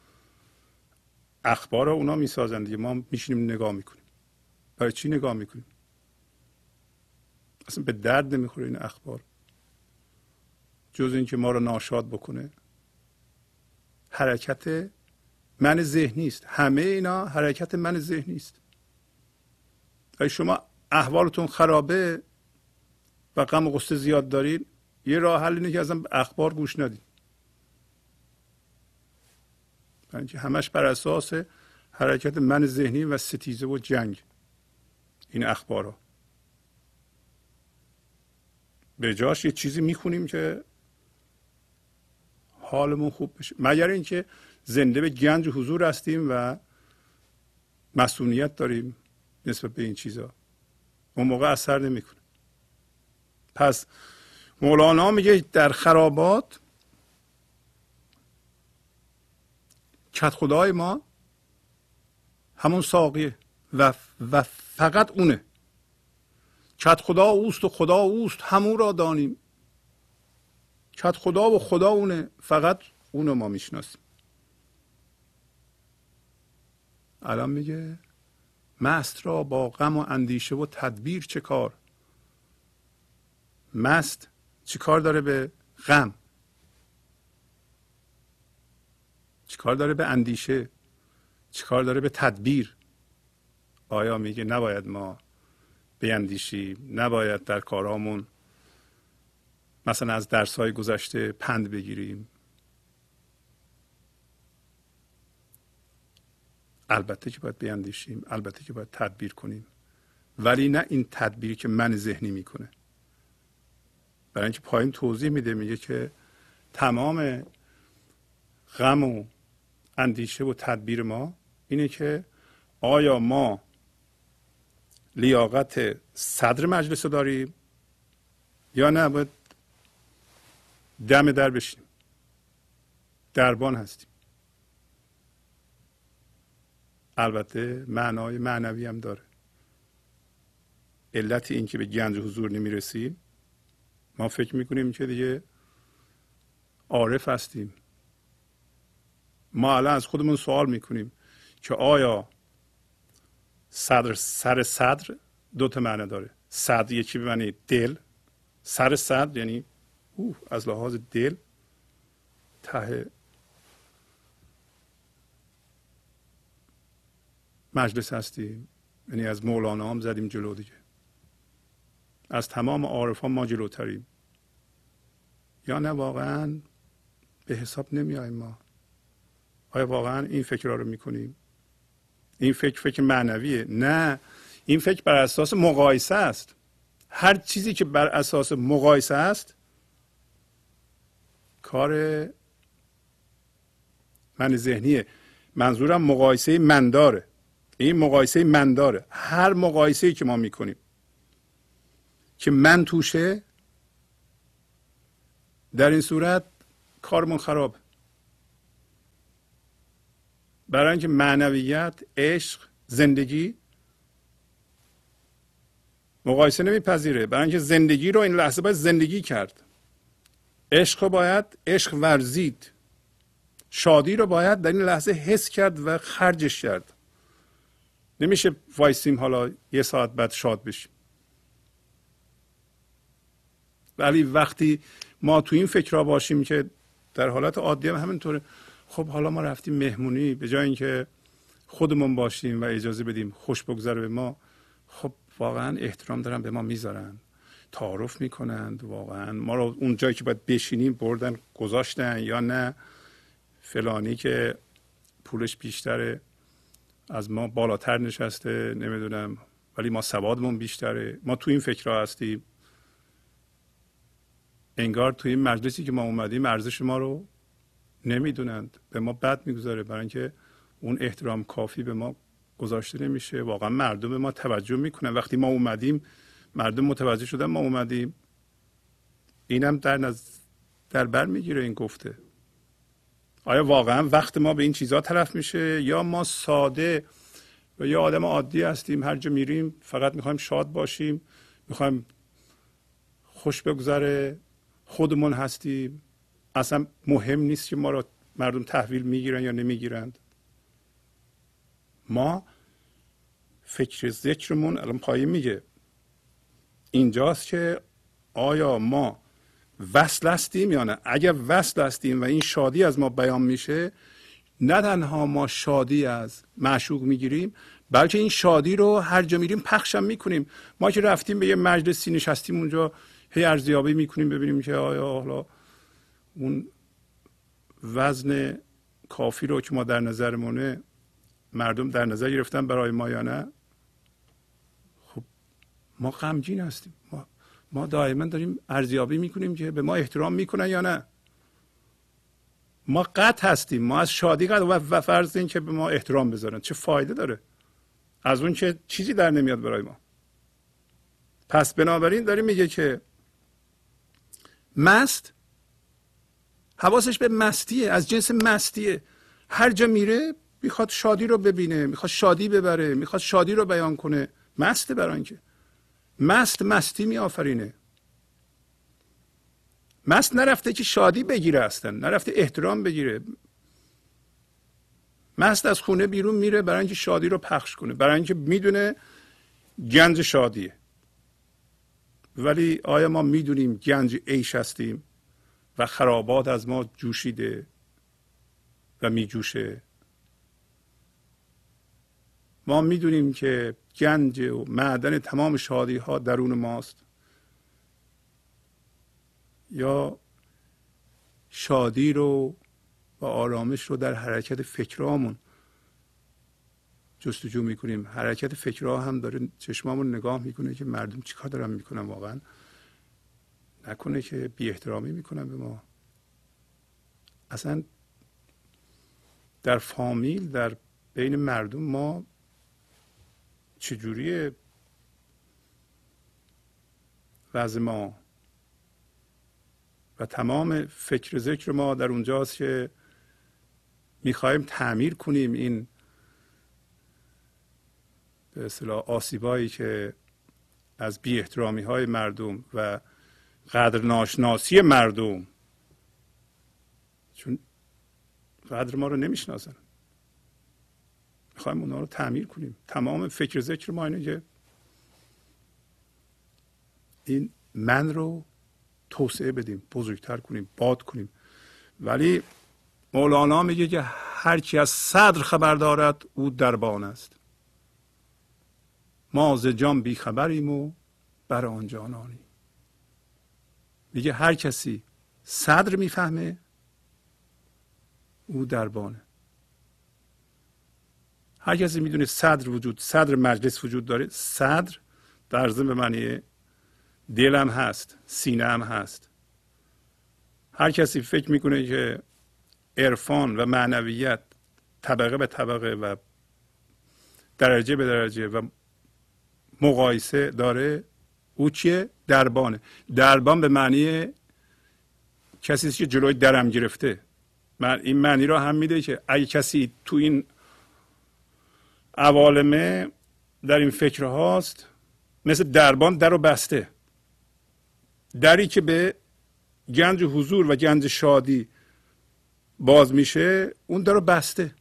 اخبار رو اونا می‌سازن دیگه. ما میشینیم نگاه می‌کنیم. برای چی نگاه می‌کنیم؟ اصلا به درد نمی‌خوره این اخبار. جز اینکه ما رو ناشاد بکنه. حرکت من ذهنی است همه اینا حرکت من ذهنی است اگه شما احوالتون خرابه و غم و غصه زیاد دارید یه راه حل اینه که ازم اخبار گوش ندید اینکه همش بر اساس حرکت من ذهنی و ستیزه و جنگ این اخبارها به جاش یه چیزی می‌خونیم که حالمون خوب بشه. مگر اینکه زنده به گنج حضور هستیم و مسئولیت داریم نسبت به این چیزا. اون موقع اثر نمی‌کنه. پس مولانا میگه در خرابات کت خدای ما همون ساقیه و, و فقط اونه. کت خدا اوست و خدا اوست همون را دانیم. کت خدا و خدا اونه فقط اونو ما می‌شناسیم. الان میگه مست را با غم و اندیشه و تدبیر چه کار؟ مست چی کار داره به غم؟ کار داره به اندیشه؟ چی کار داره به تدبیر؟ آیا میگه نباید ما بیندیشیم نباید در کارامون مثلا از درس های گذشته پند بگیریم؟ البته که باید بیندیشیم البته که باید تدبیر کنیم. ولی نه این تدبیری که من ذهنی می‌کنه. برای اینکه پایین توضیح میده میگه که تمام غم و اندیشه و تدبیر ما اینه که آیا ما لیاقت صدر مجلس داریم یا نه؟ باید دم در بشیم. دربان هستیم. البته معنای معنوی هم داره. علت این که به گنج حضور نمی‌رسیم ما فکر می‌کنیم که دیگه عارف هستیم. ما الان از خودمون سوال می‌کنیم که آیا صدر سر صدر دو تا معنی داره. صدر یکی به معنی دل. سر صدر یعنی اوه از لحاظ دل ته مجلس هستیم. یعنی از مولانا هم زدیم جلو دیگه. از تمام عارفان ما جلوتریم. یا نه واقعا به حساب نمیایم ما. آیا واقعا این فکر رو می‌کنیم این فکر فکر معنویه. نه. این فکر بر اساس مقایسه است. هر چیزی که بر اساس مقایسه است کار من ذهنیه. منظورم مقایسه من داره این مقایسه من داره هر مقایسه که ما می‌کنیم که من توشه در این صورت کارمون خراب برای اینکه معنویت عشق زندگی مقایسه نمیپذیره. برای اینکه زندگی رو این لحظه باید زندگی کرد. عشق رو باید عشق ورزید. شادی رو باید در این لحظه حس کرد و خرجش کرد. نمیشه وایسیم حالا یه ساعت بعد شاد بشیم. ولی وقتی ما تو این فکر باشیم که در حالت عادی هم همینطوره خب حالا ما رفتیم مهمونی به جای اینکه خودمون باشیم و اجازه بدیم خوش بگذره به ما خب واقعا احترام دارن به ما می‌ذارن. تعارف می‌کنند واقعا. ما رو اون جایی که باید بشینیم بردن گذاشتن یا نه. فلانی که پولش بیشتره از ما بالاتر نشسته نمی‌دونم. ولی ما سوادمون بیشتره. ما تو این فکرها هستیم. انگار تو این مجلسی که ما اومدیم ارزش ما رو نمی‌دونند. به ما بد می‌گذاره. برای اینکه اون احترام کافی به ما گذاشته نمیشه. واقعا مردم به ما توجه می‌کنن. وقتی ما اومدیم مردم متوجه شدن ما اومدیم. اینم در نظر در بر می‌گیره این گفته. آیا واقعا وقت ما به این چیزها طرف میشه؟ یا ما ساده و یا آدم عادی هستیم هر جا میریم فقط می‌خوایم شاد باشیم می‌خوایم خوش بگذره خودمون هستیم. اصلا مهم نیست که ما را مردم تحویل می‌گیرن یا نمی‌گیرند. ما فکر ذکرمون الان پایین میگه. اینجاست که آیا ما وصل هستیم یا نه؟ اگر وصل هستیم و این شادی از ما بیان میشه نه تنها ما شادی از معشوق می‌گیریم بلکه این شادی رو هر جا میریم پخشم می‌کنیم. ما که رفتیم به یه مجلسی نشستیم اونجا هی ارزیابی می‌کنیم ببینیم که آیا حالا اون وزن کافی رو که ما در نظرمونه مردم در نظر گرفتن برای ما یا نه خب ما غمگین هستیم. ما, ما دائما داریم ارزیابی می‌کنیم که به ما احترام می‌کنن یا نه. ما قطع هستیم. ما از شادی قطع و فرض این که به ما احترام بذارن. چه فایده داره؟ از اون که چیزی در نمیاد برای ما. پس بنابراین داریم میگه که مست حواسش به مستیه از جنس مستیه. هر جا میره می‌خواد شادی رو ببینه می‌خواد شادی ببره می‌خواد شادی رو بیان کنه. مسته برای که مست مستی میآفرینه. مست نرفته که شادی بگیره هستن نرفته احترام بگیره. مست از خونه بیرون میره برای اینکه شادی رو پخش کنه برای اینکه می‌دونه گنج شادیه. ولی آیا ما می‌دونیم گنج عیش هستیم؟ و خرابات از ما جوشیده و میجوشه. ما می‌دونیم که گنج و معدن تمام شادی ها درون ماست. یا شادی رو و آرامش رو در حرکت فکرامون جستجو می‌کنیم. حرکت فکرها هم داره چشمامون نگاه می‌کنه که مردم چیکار دارن می‌کنن واقعا. نکنه که بی احترامی می‌کنن به ما. اصلا در فامیل در بین مردم ما چجوری وضع ما؟ و تمام فکر ذکر ما در اونجاست که می‌خواهیم تعمیر کنیم این به اصطلاح آسیبایی که از بی احترامی های مردم و قدر ناشناسی مردم. چون قدر ما رو نمی‌شناسن. می‌خوایم اونا رو تعمیر کنیم. تمام فکر ذکر ما اینه که این من رو توسعه بدیم بزرگتر کنیم باد کنیم. ولی مولانا میگه که هر کی از صدر خبر دارد او دربان است. ما ز جان بی خبریم و بر آن جانانی میگه هر کسی صدر می‌فهمه او دربانه. هر کسی می‌دونه صدر وجود صدر مجلس وجود داره صدر در ضمن به معنی دلم هست سینه هم هست. هر کسی فکر می‌کنه که عرفان و معنویت طبقه به طبقه و درجه به درجه و مقایسه داره او چیه؟ دربانه. دربان به معنی کسی که جلوی درم گرفته. من این معنی را هم میده که اگه کسی تو این عوالمه در این فکر هاست مثل دربان در رو بسته. دری که به گنج حضور و گنج شادی باز میشه اون در رو بسته.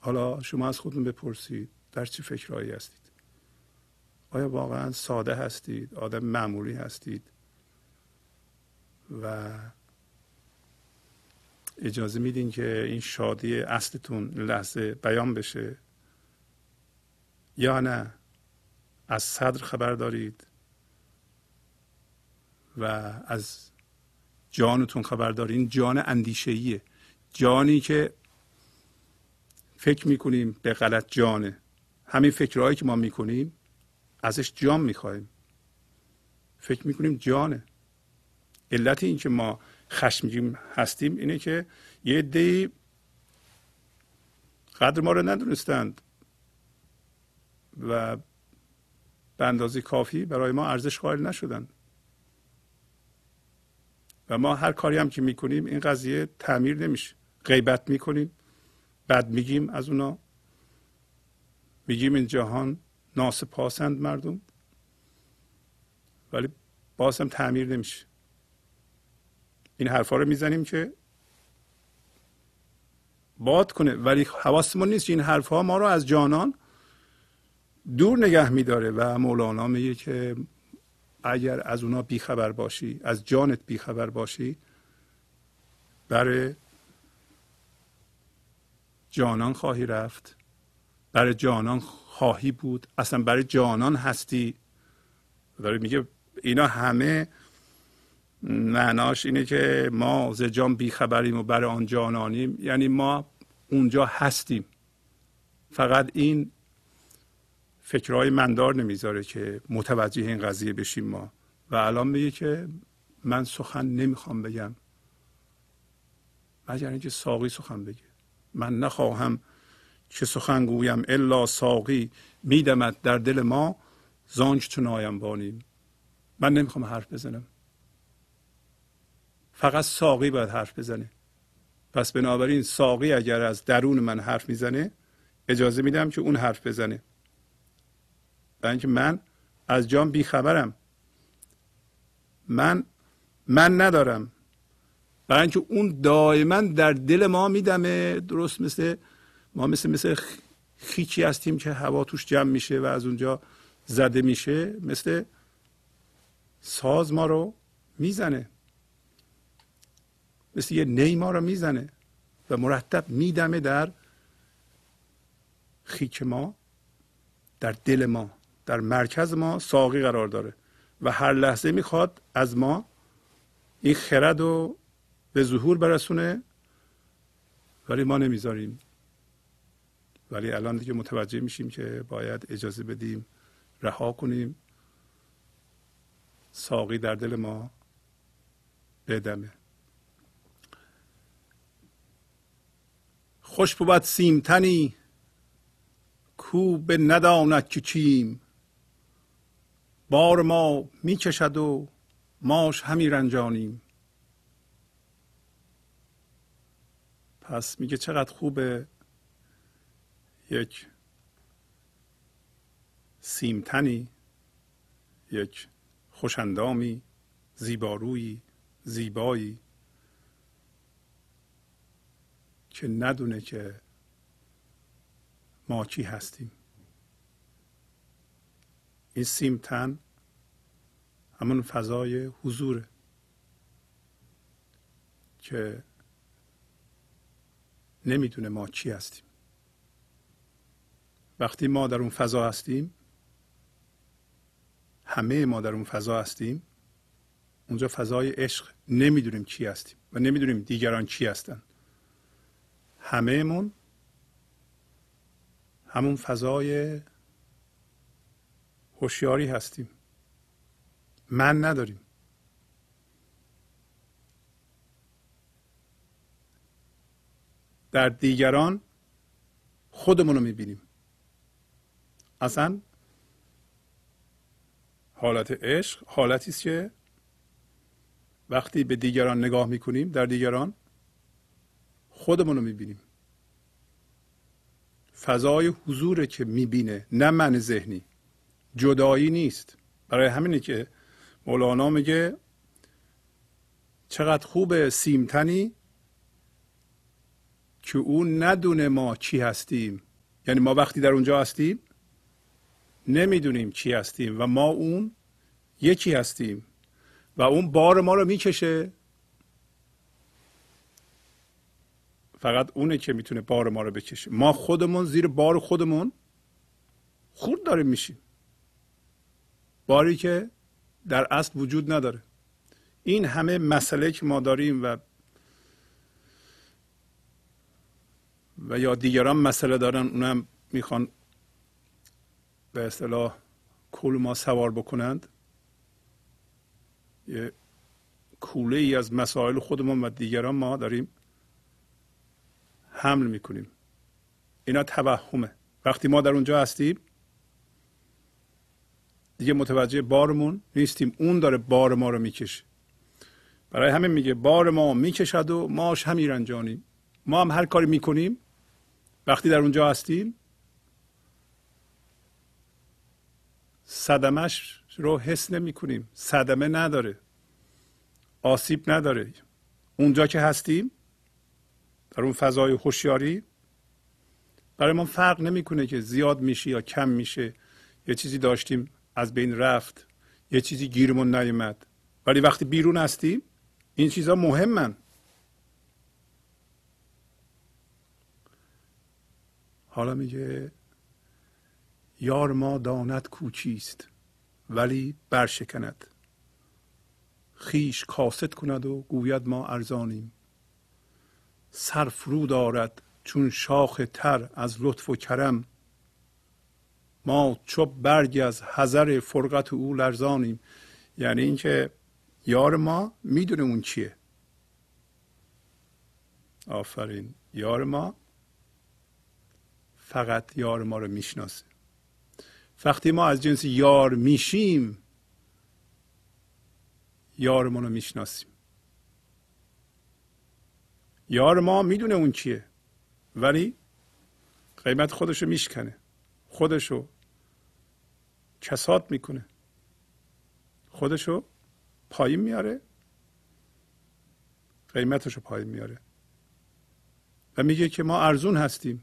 حالا شما از خودتون بپرسید در چه فکرهایی هستید؟ آیا واقعا ساده هستید؟ آدم معمولی هستید؟ و اجازه میدین که این شادی اصلتون لحظه بیان بشه؟ یا نه؟ از صدر خبر دارید و از جانتون خبر دارین جان اندیشهیه جانی که فکر می‌کنیم به غلط جانه. همین فکرهایی که ما می‌کنیم ازش جان می‌خوایم فکر می‌کنیم جانه. علت این که ما خشمگین هستیم اینه که یه عدهای قدر ما رو ندونستند و به اندازه کافی برای ما ارزش قائل نشدند و ما هر کاری هم که می‌کنیم این قضیه تعمیر نمیشه. غیبت می‌کنیم بد میگیم از اونا. میگیم این جهان ناسپاسند مردم. ولی باز هم تعمیر نمیشه. این حرفا رو می‌زنیم که باد کنه. ولی حواسمون نیست این حرفها ما رو از جانان دور نگه میداره و مولانا میگه که اگر از اونا بیخبر باشی از جانت بیخبر باشی برای جانان خواهی رفت. برای جانان خواهی بود؟ اصلا برای جانان هستی؟ داره میگه اینا همه معناش اینه که ما ز جان بیخبریم و برای آن جانانیم. یعنی ما اونجا هستیم. فقط این فکرهای مندار نمی‌ذاره که متوجه این قضیه بشیم ما. و الان میگه که من سخن نمی‌خوام بگم. مگر اینکه ساقی سخن بگه. من نخواهم که سخن گویم الا ساقی میدمد در دل ما زانج تو نایم بانیم. من نمی‌خوام حرف بزنم. فقط ساقی باید حرف بزنه. پس بنابراین ساقی اگر از درون من حرف می‌زنه اجازه میدم که اون حرف بزنه. برای اینکه من از جان بیخبرم. من من ندارم. برای اینکه اون دائما در دل ما میدمه درست مثل ما مثل مثل خیچی هستیم که هوا توش جمع میشه و از اونجا زده میشه مثل ساز ما رو می‌زنه. مثل یه نی ما رو می‌زنه و مرتب میدمه در خیک ما در دل ما در مرکز ما ساقی قرار داره و هر لحظه می‌خواد از ما این خرد رو به ظهور برسونه ولی ما نمی‌ذاریم. ولی الان دیگه متوجه میشیم که باید اجازه بدیم رها کنیم. ساقی در دل ما بدمه خوش بود سیمتنی کو به نداند که چیم. بار ما می‌کشد و ماش همی رنجانیم. پس میگه چقدر خوبه یک سیمتنی یک خوشندامی زیبارویی زیبایی که ندونه که ما چی هستیم. این سیمتن همون فضای حضوره که نمی‌دونه ما چی هستیم. وقتی ما در اون فضا هستیم همه ما در اون فضا هستیم اونجا فضای عشق نمی‌دونیم چی هستیم و نمی‌دونیم دیگران چی هستن. همهمون همون فضای هوشیاری هستیم. من نداریم. در دیگران خودمون رو می‌بینیم. اصلا حالت عشق حالتی است که وقتی به دیگران نگاه می‌کنیم در دیگران خودمون رو می‌بینیم. فضای حضور که می‌بینه نه من ذهنی. جدایی نیست. برای همینه که مولانا میگه چقدر خوب سیمتنی که او ندونه ما چی هستیم. یعنی ما وقتی در اونجا هستیم نمی‌دونیم چی هستیم و ما اون یکی هستیم و اون بار ما رو می‌کشه. فقط اونه که می‌تونه بار ما رو بکشه. ما خودمون زیر بار خودمون خورد داریم میشیم. باری که در اصل وجود نداره. این همه مسئله که ما داریم و و یا دیگران مسئله دارن اونم می‌خوان به اصطلاح کول ما سوار بکنند. یه کوله ای از مسائل خودمون و دیگران ما داریم حمل می‌کنیم. اینا توهمه. وقتی ما در اونجا هستیم دیگه متوجه بارمون نیستیم. اون داره بار ما رو می‌کشه. برای همین میگه بار ما می‌کشد و ماش هم ایرنجانیم ما هم هر کاری می‌کنیم. وقتی در اونجا هستیم صدمش رو حس نمی کنیم صدمه نداره. آسیب نداره. اونجا که هستیم در اون فضای هوشیاری برای ما فرق نمی‌کنه که زیاد میشه یا کم میشه. یه چیزی داشتیم از بین رفت. یه چیزی گیرمون نیومد. ولی وقتی بیرون هستیم این چیزها مهمن. حالا میگه یار ما داند کوچیست ولی برشکند. خیش کاست کند و گوید ما ارزانیم. سر فرو دارد چون شاخ تر از لطف و کرم. ما چو برگ از حذر فرقت او لرزانیم. یعنی اینکه یار ما می‌دونه اون چیه. آفرین یار ما فقط یار ما رو می‌شناسه. وقتی ما از جنس یار میشیم یارمون رو می‌شناسیم. یار ما می‌دونه اون چیه ولی قیمت خودشو میشکنه خودشو کسات می‌کنه خودشو پایین میاره قیمتشو پایین میاره و میگه که ما ارزون هستیم.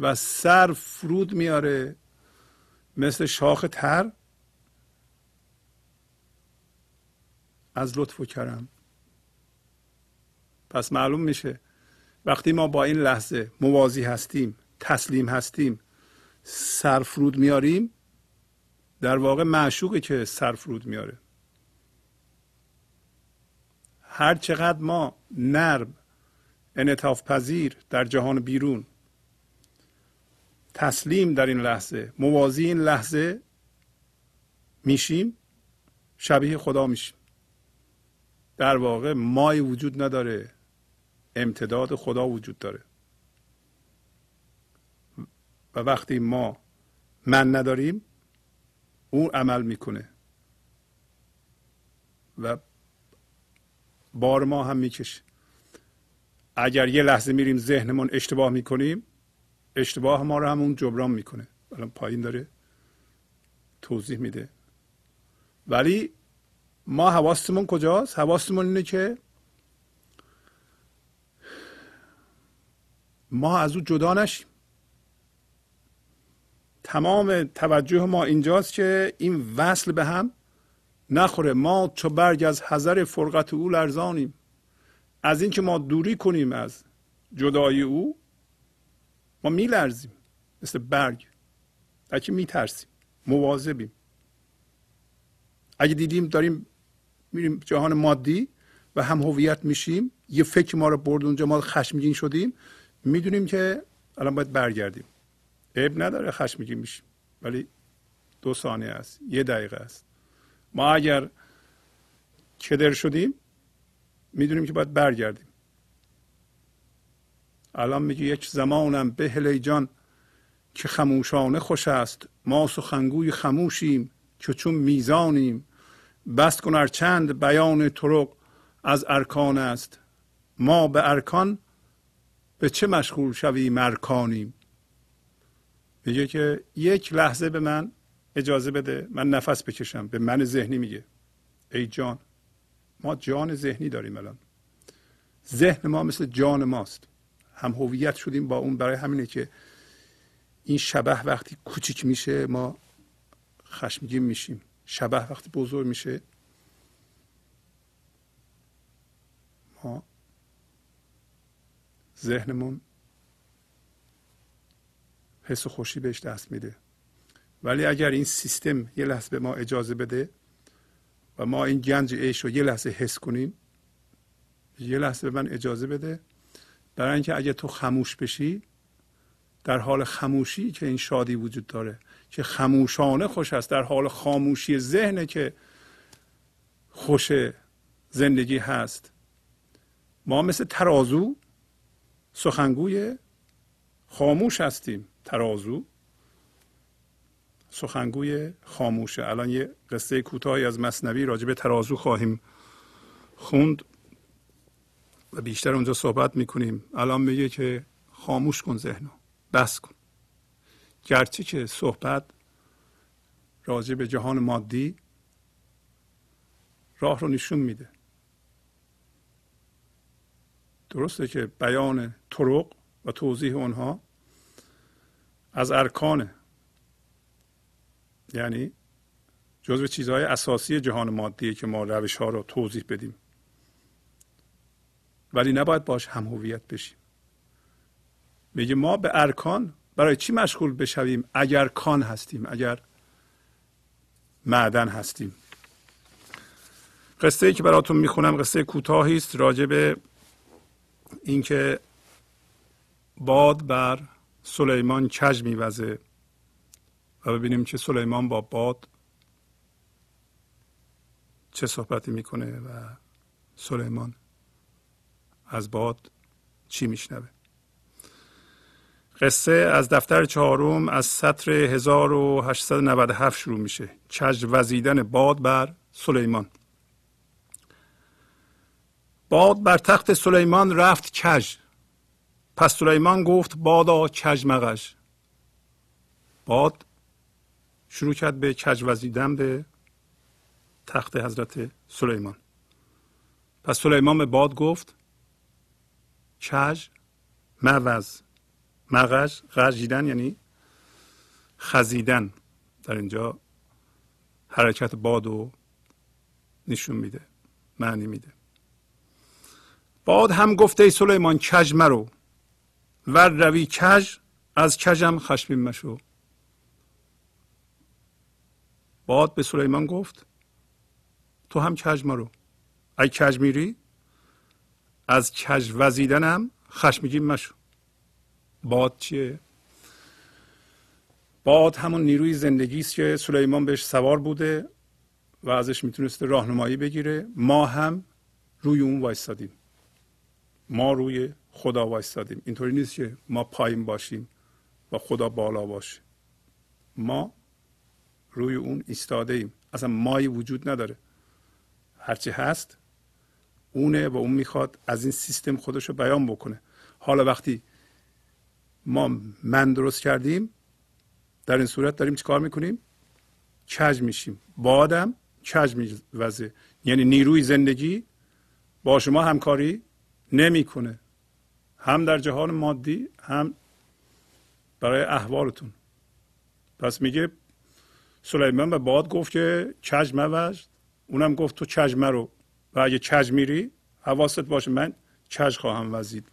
و سر فرود میاره مثل شاخ تر. از لطف و کرم. پس معلوم میشه وقتی ما با این لحظه موازی هستیم تسلیم هستیم سرفرود میاریم در واقع معشوقه که سرفرود میاره. هر چقدر ما نرم انعطاف پذیر در جهان بیرون تسلیم در این لحظه. موازی این لحظه میشیم شبیه خدا میشیم. در واقع مای وجود نداره امتداد خدا وجود داره. و وقتی ما من نداریم اون عمل می‌کنه. و بار ما هم می‌کشه. اگر یه لحظه میریم ذهنمون اشتباه می‌کنیم اشتباه ما رو همون جبران می‌کنه. الان پایین داره توضیح میده. ولی ما حواستمون کجاست؟ حواستمون اینه که ما از او جدا نشیم. تمام توجه ما اینجاست که این وصل به هم نخوره. ما چو برگ از حذر فرقت او لرزانیم. از اینکه ما دوری کنیم از جدای او ما میلرزیم. مثل برگ. بلکه میترسیم. مواظبیم. اگه دیدیم داریم میریم جهان مادی و هم هویت میشیم یه فکر ما رو برد اونجا ما خشمگین شدیم می‌دونیم که الان باید برگردیم. عیب نداره خشمگین میشیم. ولی دو ثانیه است. یه دقیقه است. ما اگر کدر شدیم می‌دونیم که باید برگردیم. الان میگه یک زمانم به جان که خموشانه خوش است. ما سخنگوی خموشیم که چون میزانیم. بست کن چند بیان طرق از ارکان است. ما به ارکان به چه مشغول شویم ارکانیم؟ میگه که یک لحظه به من اجازه بده من نفس بکشم. به من ذهنی میگه. ای جان ما جان ذهنی داریم الان. ذهن ما مثل جان ماست. هم هویت شدیم با اون برای همینه که این شبه وقتی کوچیک میشه ما خشمگین میشیم. شبه وقتی بزرگ میشه ما ذهنمون حس خوشی بهش دست میده. ولی اگر این سیستم یه لحظه به ما اجازه بده و ما این گنج عیش رو یه لحظه حس کنیم یه لحظه به من اجازه بده برای اینکه اگه تو خموش بشی در حال خموشی که این شادی وجود داره که خموشانه خوش است در حال خاموشی ذهنه که خوش زندگی هست. ما مثل ترازو سخنگوی خاموش هستیم. ترازو سخنگوی خاموشه. الان یه قصه کوتاهی از مصنوی راجع ترازو خواهیم خوند. و بیشتر اونجا صحبت می‌کنیم. الان میگه که خاموش کن ذهنو. بس کن. گرچه که صحبت راجع به جهان مادی راه رو نشون میده. درسته که بیان طرق و توضیح اونها از ارکانه یعنی جزو چیزهای اساسی جهان مادیه که ما روش ها رو توضیح بدیم. ولی نباید باش هم هویت بشیم. میگه ما به ارکان برای چی مشغول بشویم اگر کان هستیم اگر معدن هستیم؟ قصه ای که براتون می‌خونم قصه کوتاهی است راجع به اینکه باد بر سلیمان کج میوزه و ببینیم که سلیمان با باد چه صحبتی می‌کنه و سلیمان از باد چی میشنوه. قصه از دفتر چهارم از سطر 1897 شروع میشه. چج وزیدن باد بر سلیمان. باد بر تخت سلیمان رفت کج پس سلیمان گفت بادا کج مغش باد شروع کرد به کج وزیدن به تخت حضرت سلیمان. پس سلیمان به باد گفت کج موز مغش غرجیدن یعنی خزیدن در اینجا حرکت باد رو نشون میده معنی میده. باد هم گفته ای سلیمان کج مرو ور روی کج از کجم خشمین مشو. باد به سلیمان گفت تو هم کج مرو. ای کج میری؟ از کج وزیدنم خشمگین مشو. باد چیه؟ باد همون نیروی زندگی است که سلیمان بهش سوار بوده و ازش می‌تونسته راهنمایی بگیره. ما هم روی اون وایستادیم. ما روی خدا وایستادیم. اینطوری نیست که ما پایین باشیم و خدا بالا باشه. ما روی اون ایستاده ایم اصلا مایی وجود نداره. هرچی هست اونه و اون می‌خواد از این سیستم خودش رو بیان بکنه. حالا وقتی ما من درست کردیم در این صورت داریم چیکار می‌کنیم؟ کج میشیم. بادم کج میوزه. یعنی نیروی زندگی با شما همکاری نمی‌کنه. هم در جهان مادی هم برای احوالتون. پس میگه سلیمان به باد گفت که کج موزد اونم گفت تو کج مرو. و اگه کج میری حواست باشه من کج خواهم وزید.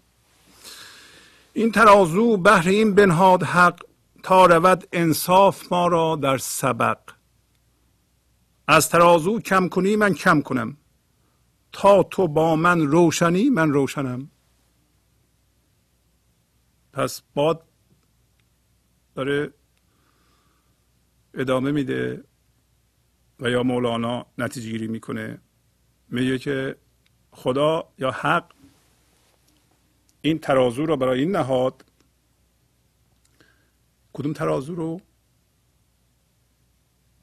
این ترازو بهر این بنهاد حق تا رود انصاف ما را در سبق. از ترازو کم کنی من کم کنم. تا تو با من روشنی من روشنم. پس باد داره ادامه میده و یا مولانا نتیجه گیری می‌کنه. میگه که خدا یا حق این ترازو رو برای این نهاد. کدوم ترازو رو؟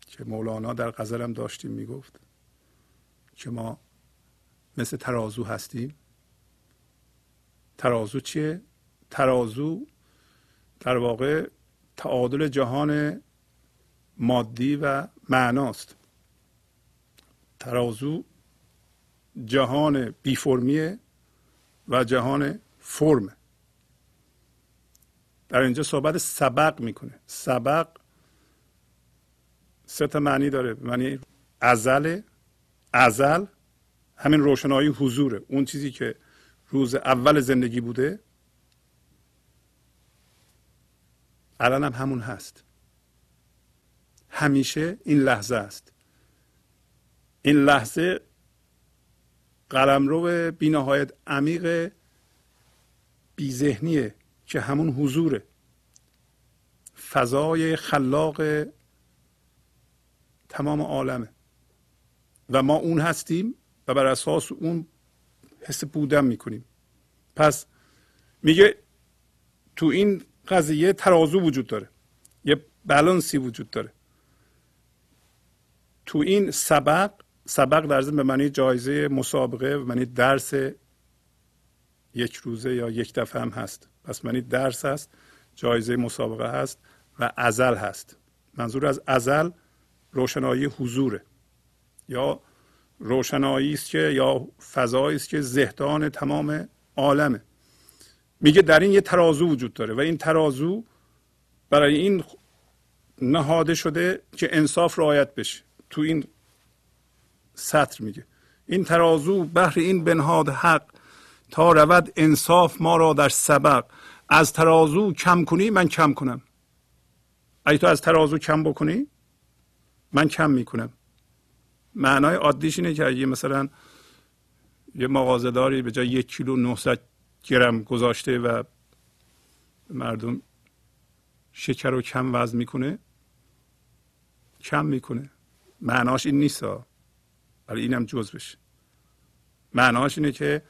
که مولانا در غزلم داشتیم می‌گفت که ما مثل ترازو هستیم. ترازو چیه؟ ترازو در واقع تعادل جهان مادی و معناست. ترازو جهان بی فرمیه و جهان فرمه. در اینجا صحبت سبق می‌کنه. سبق سه تا معنی داره. معنی ازل ازل همین روشنایی حضوره. اون چیزی که روز اول زندگی بوده الان هم همون هست. همیشه این لحظه است. این لحظه قلمرو بینهایت عمیق بیذهنیه که همون حضوره. فضای خلاق تمام عالمه. و ما اون هستیم و بر اساس اون حس بودن می‌کنیم. پس میگه تو این قضیه ترازو وجود داره. یه بلانسی وجود داره. تو این سبق سبق در به معنی جایزه مسابقه و معنی درس یک روزه یا یک دفعه هم هست. پس معنی درس هست جایزه مسابقه هست و ازل هست. منظور از ازل روشنایی حضوره. یا روشنایی است که یا فضایی است که زهدان تمام عالمه. میگه در این یه ترازو وجود داره و این ترازو برای این نهاده شده که انصاف رعایت بشه. تو این سطر میگه. این ترازو بهر این بنهاد حق تا رود انصاف ما را در سبق. از ترازو کم کنی من کم کنم. اگه تو از ترازو کم بکنی من کم می‌کنم. معنای عادیش اینه که اگه مثلا یه مغازهداری به جای یک کیلو 900 گرم گذاشته و مردم شکر رو کم وزن می‌کنه کم می‌کنه. معناش این نیست ولی اینم جز بشه. معناش اینه که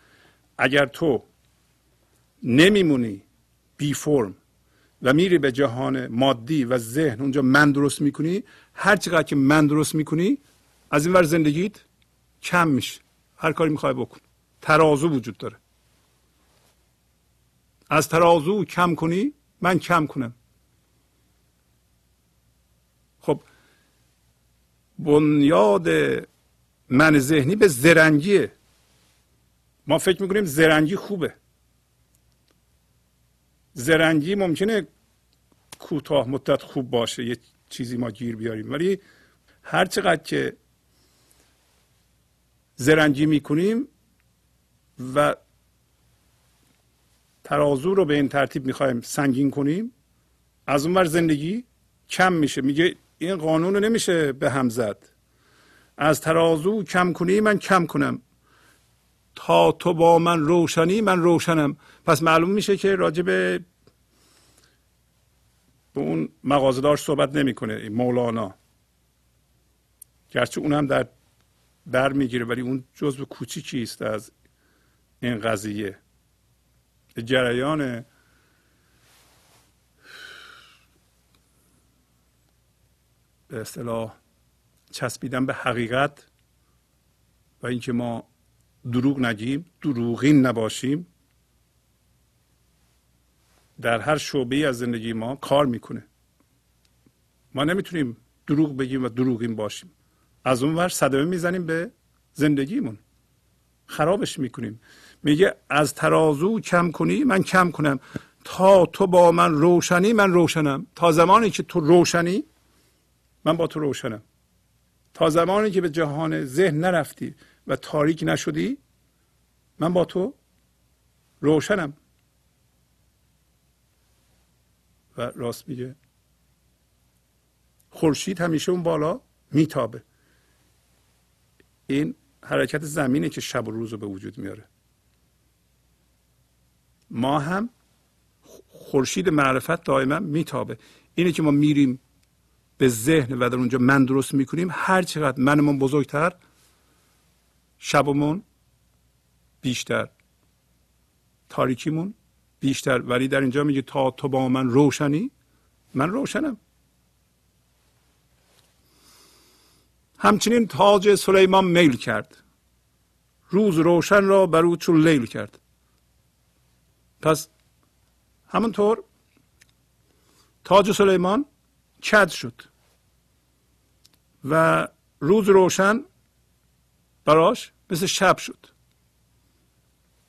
اگر تو نمیمونی بی فرم و میری به جهان مادی و ذهن اونجا من درست می‌کنی هر چقدر که من درست می‌کنی از این ور زندگیت کم میشه. هر کاری می‌خوای بکن. ترازو وجود داره. از ترازو کم کنی من کم کنم. خب بنیاد من ذهنی به زرنگیه. ما فکر می‌کنیم زرنگی خوبه. زرنگی ممکنه کوتاه مدت خوب باشه یه چیزی ما گیر بیاریم. ولی هر چقدر که زرنگی می‌کنیم و ترازو رو به این ترتیب می‌خوایم سنگین کنیم از اون زندگی کم میشه. میگه این قانون رو نمیشه به هم زد. از ترازو کم کنی من کم کنم. تا تو با من روشنی من روشنم. پس معلوم میشه که راجع به به اون مغازدار صحبت نمی‌کنه مولانا. گرچه اون هم در بر می‌گیره ولی اون جزء کوچیکی است از این قضیه. جریان به اصطلاح چسبیدن به حقیقت و اینکه ما دروغ نگیم دروغین نباشیم در هر شعبه از زندگی ما کار می‌کنه. ما نمی‌تونیم دروغ بگیم و دروغین باشیم. از اون ور صدمه می‌زنیم به زندگیمون. خرابش می‌کنیم. میگه از ترازو کم کنی من کم کنم. تا تو با من روشنی من روشنم. تا زمانی که تو روشنی من با تو روشنم. تا زمانی که به جهان ذهن نرفتی و تاریک نشدی من با تو روشنم. و راست میگه خورشید همیشه اون بالا میتابه. این حرکت زمینه که شب و روز رو به وجود میاره. ما هم خورشید معرفت دائما میتابه. اینه که ما میریم به ذهن و در اونجا من درست می‌کنیم. هر چقدر منمون بزرگتر شبمون بیشتر تاریکیمون بیشتر. ولی در اینجا میگه تا تو با من روشنی من روشنم. همچنین تاج سلیمان میل کرد. روز روشن را بر او چون لیل کرد. پس همونطور تاج سلیمان کد شد. و روز روشن براش مثل شب شد.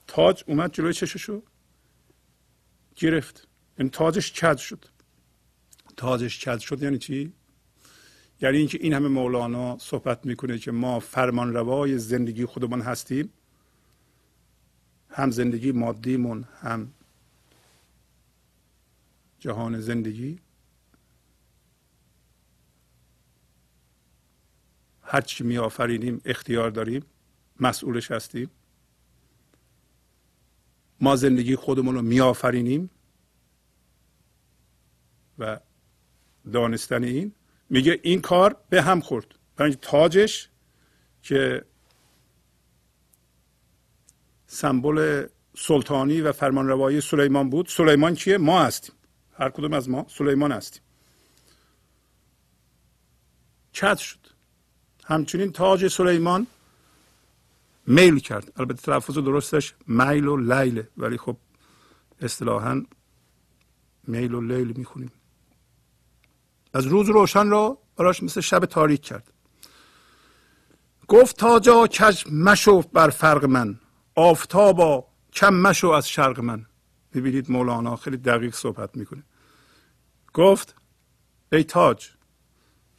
تاج اومد جلوی چششو گرفت. این تاجش کد شد. تاجش کد شد یعنی چی؟ یعنی اینکه این همه مولانا صحبت می‌کنه که ما فرمان روای زندگی خودمان هستیم. هم زندگی مادیمون هم جهان زندگی. هرچی میآفرینیم اختیار داریم مسئولش هستیم. ما زندگی خودمون رو میآفرینیم و دانستن این میگه این کار به هم خورد. برای تاجش که سمبل سلطانی و فرمانروایی سلیمان بود. سلیمان کیه؟ ما هستیم. هر کدوم از ما سلیمان هستیم. چت شد. همچنین تاج سلیمان میل کرد. البته تلفظ درستش میل و لیله ولی خب اصطلاحا میل و لیل می‌خونیم. از روز روشن را براش مثل شب تاریک کرد. گفت تاجا کج مشو بر فرق من آفتابا کم مشو از شرق من. می‌بینید مولانا خیلی دقیق صحبت می‌کنه. گفت ای تاج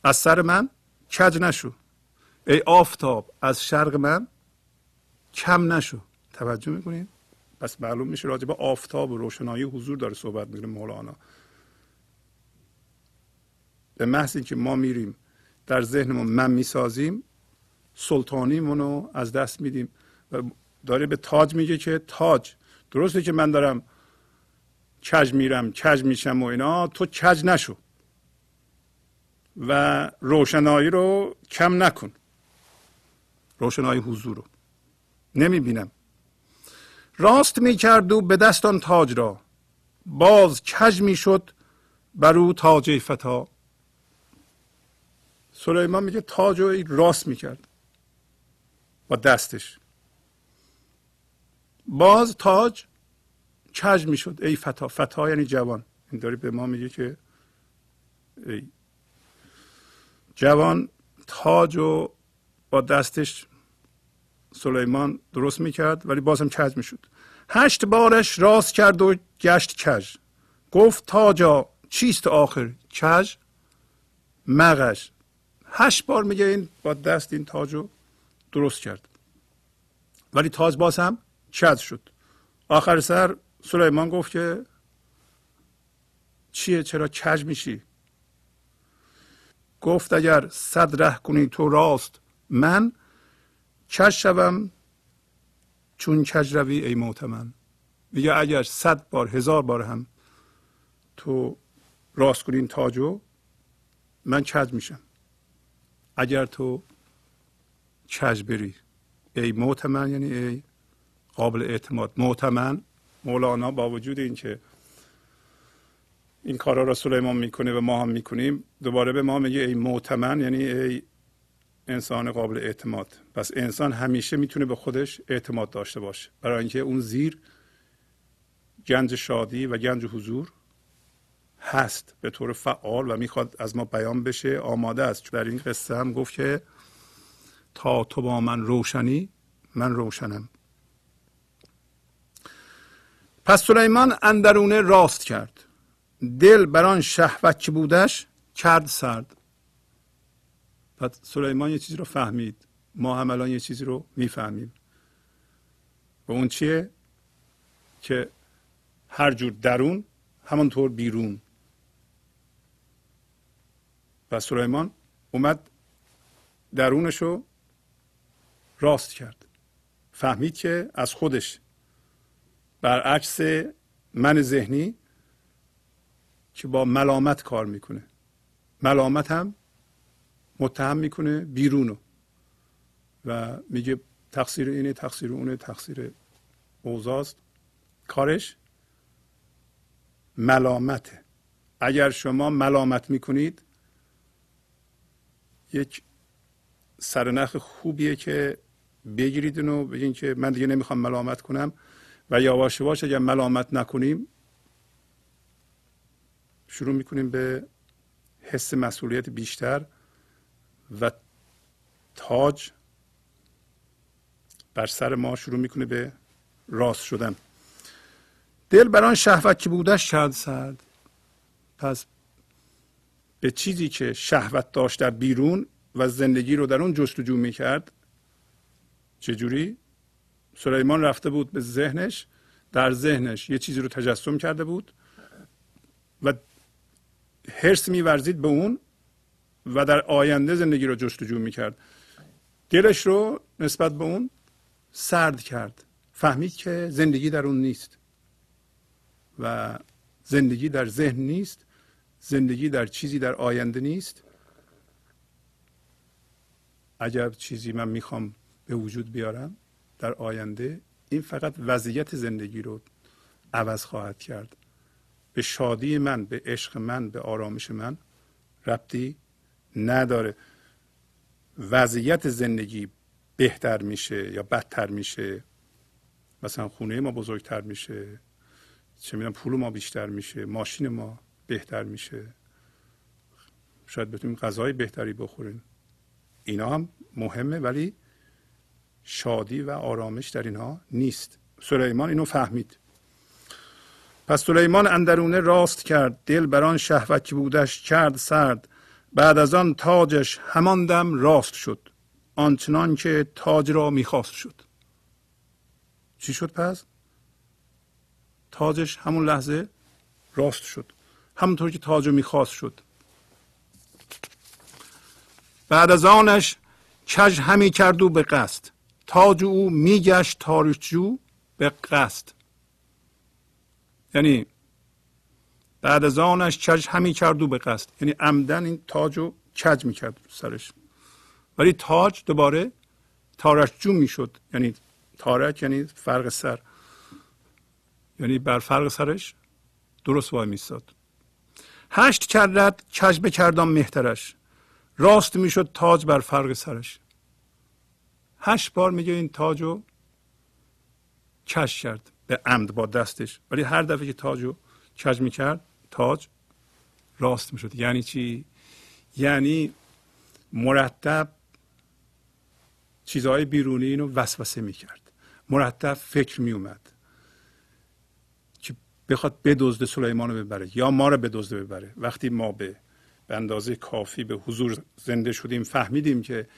از سر من کج نشو. ای آفتاب از شرق من کم نشو. توجه می‌کنید پس معلوم میشه راجع به آفتاب و روشنایی حضور داره صحبت می‌کنه مولانا. به محض اینکه ما میریم در ذهنمون من می‌سازیم سلطانیمون رو از دست میدیم و داره به تاج میگه که تاج درسته که من دارم کج میرم کج میشم و اینا تو کج نشو و روشنایی رو کم نکن. روشنایی حضور رو. نمی‌بینم. راست می‌کرد و به دستان تاج را. باز کج می‌شد بر او تاج فتا. سلیمان میگه تاج رو راست می‌کرد. با دستش. باز تاج کج می‌شد ای فتا. فتا یعنی جوان. این داری به ما میگه که ای. جوان تاج و با دستش سلیمان درست می‌کرد ولی بازم کج می‌شد. هشت بارش راست کرد و گشت کج. گفت تاجا چیست آخر؟ کج؟ مغش هشت بار میگه این با دست این تاج رو درست کرد. ولی تاج باز هم کج شد. آخر سر سلیمان گفت که چیه؟ چرا کج میشی؟ گفت اگر صد ره کنی تو راست من کج شوم چون کج روی ای معتمن میگه اگر صد بار هزار بار هم تو راست کنی این تاجو من کج میشم. اگر تو کج بری ای معتمن یعنی ای قابل اعتماد معتمن مولانا با وجود اینکه این کارا را سلیمان می‌کنه و ما هم می‌کنیم دوباره به ما میگه ای معتمن یعنی ای انسان قابل اعتماد. پس انسان همیشه می‌تونه به خودش اعتماد داشته باشه. برای اینکه اون زیر گنج شادی و گنج حضور هست. به طور فعال و می‌خواد از ما بیان بشه آماده است. در این قصه هم گفت که تا تو با من روشنی من روشنم. پس سلیمان اندرونه راست کرد. دل بر آن شهوت که بودش کرد سرد. پس سلیمان یه چیزی رو فهمید. ما هم الان یه چیزی رو می‌فهمیم. و اون چیه؟ که هر جور درون همانطور بیرون. و سلیمان اومد درونش رو راست کرد. فهمید که از خودش برعکس من ذهنی که با ملامت کار می‌کنه. ملامت هم متهم می‌کنه بیرونو و میگه تقصیر اینه تقصیر اونه تقصیر اوزاست کارش ملامته اگر شما ملامت می‌کنید یک سرنخ خوبیه که بگیرید و بگین که من دیگه نمی‌خوام ملامت کنم. و یواش یواش اگر ملامت نکنیم شروع می‌کنیم به حس مسئولیت بیشتر. و تاج بر سر ما شروع می‌کنه به راست شدن. دل بر آن شهوت که بودش کرد سرد پس به چیزی که شهوت داشت در بیرون و زندگی رو در اون جستجو می‌کرد چجوری؟ سلیمان رفته بود به ذهنش در ذهنش یه چیزی رو تجسم کرده بود و حرس میورزید به اون و در آینده زندگی رو جستجو می‌کرد. دلش رو نسبت به اون سرد کرد. فهمید که زندگی در اون نیست. و زندگی در ذهن نیست. زندگی در چیزی در آینده نیست. اگر چیزی من می‌خوام به وجود بیارم در آینده این فقط وضعیت زندگی رو عوض خواهد کرد. به شادی من به عشق من به آرامش من ربطی نداره. وضعیت زندگی بهتر میشه یا بدتر میشه؟ مثلا خونه ما بزرگتر میشه. چه می‌دونم پول ما بیشتر میشه. ماشین ما بهتر میشه. شاید بتونیم غذای بهتری بخوریم. اینا هم مهمه ولی شادی و آرامش در اینها نیست. سلیمان اینو فهمید. پس سلیمان اندرونه راست کرد. دل بران شهوت که بودش کرد سرد. بعد از آن تاجش همان دم راست شد آنچنان که تاج را می‌خواست شد. چی شد پس؟ تاجش همون لحظه راست شد همونطور که تاج می‌خواست شد. بعد از آنش کج همی کرد و به قصد. تاج او میگشت تاریخجو به قصد. یعنی بعد از آنش کج همی کرد و به قصد. یعنی عمدن این تاج رو کج می‌کرد سرش. ولی تاج دوباره تارکجو می‌شد یعنی تارک یعنی فرق سر. یعنی بر فرق سرش درست وای میستاد هشت کرد کج بکردم مهترش. راست می‌شد تاج بر فرق سرش. هشت بار میگه این تاج رو کش کرد. به عمد با دستش. ولی هر دفعه که تاج رو کج می‌کرد؟ تاج راست می‌شد. یعنی چی؟ یعنی مرتب چیزهای بیرونی اینو وسوسه می‌کرد. مرتب فکر میومد که بخواد بدزد سلیمان رو ببره یا ما رو بدزده ببره. وقتی ما به به اندازه کافی به حضور زنده شدیم فهمیدیم که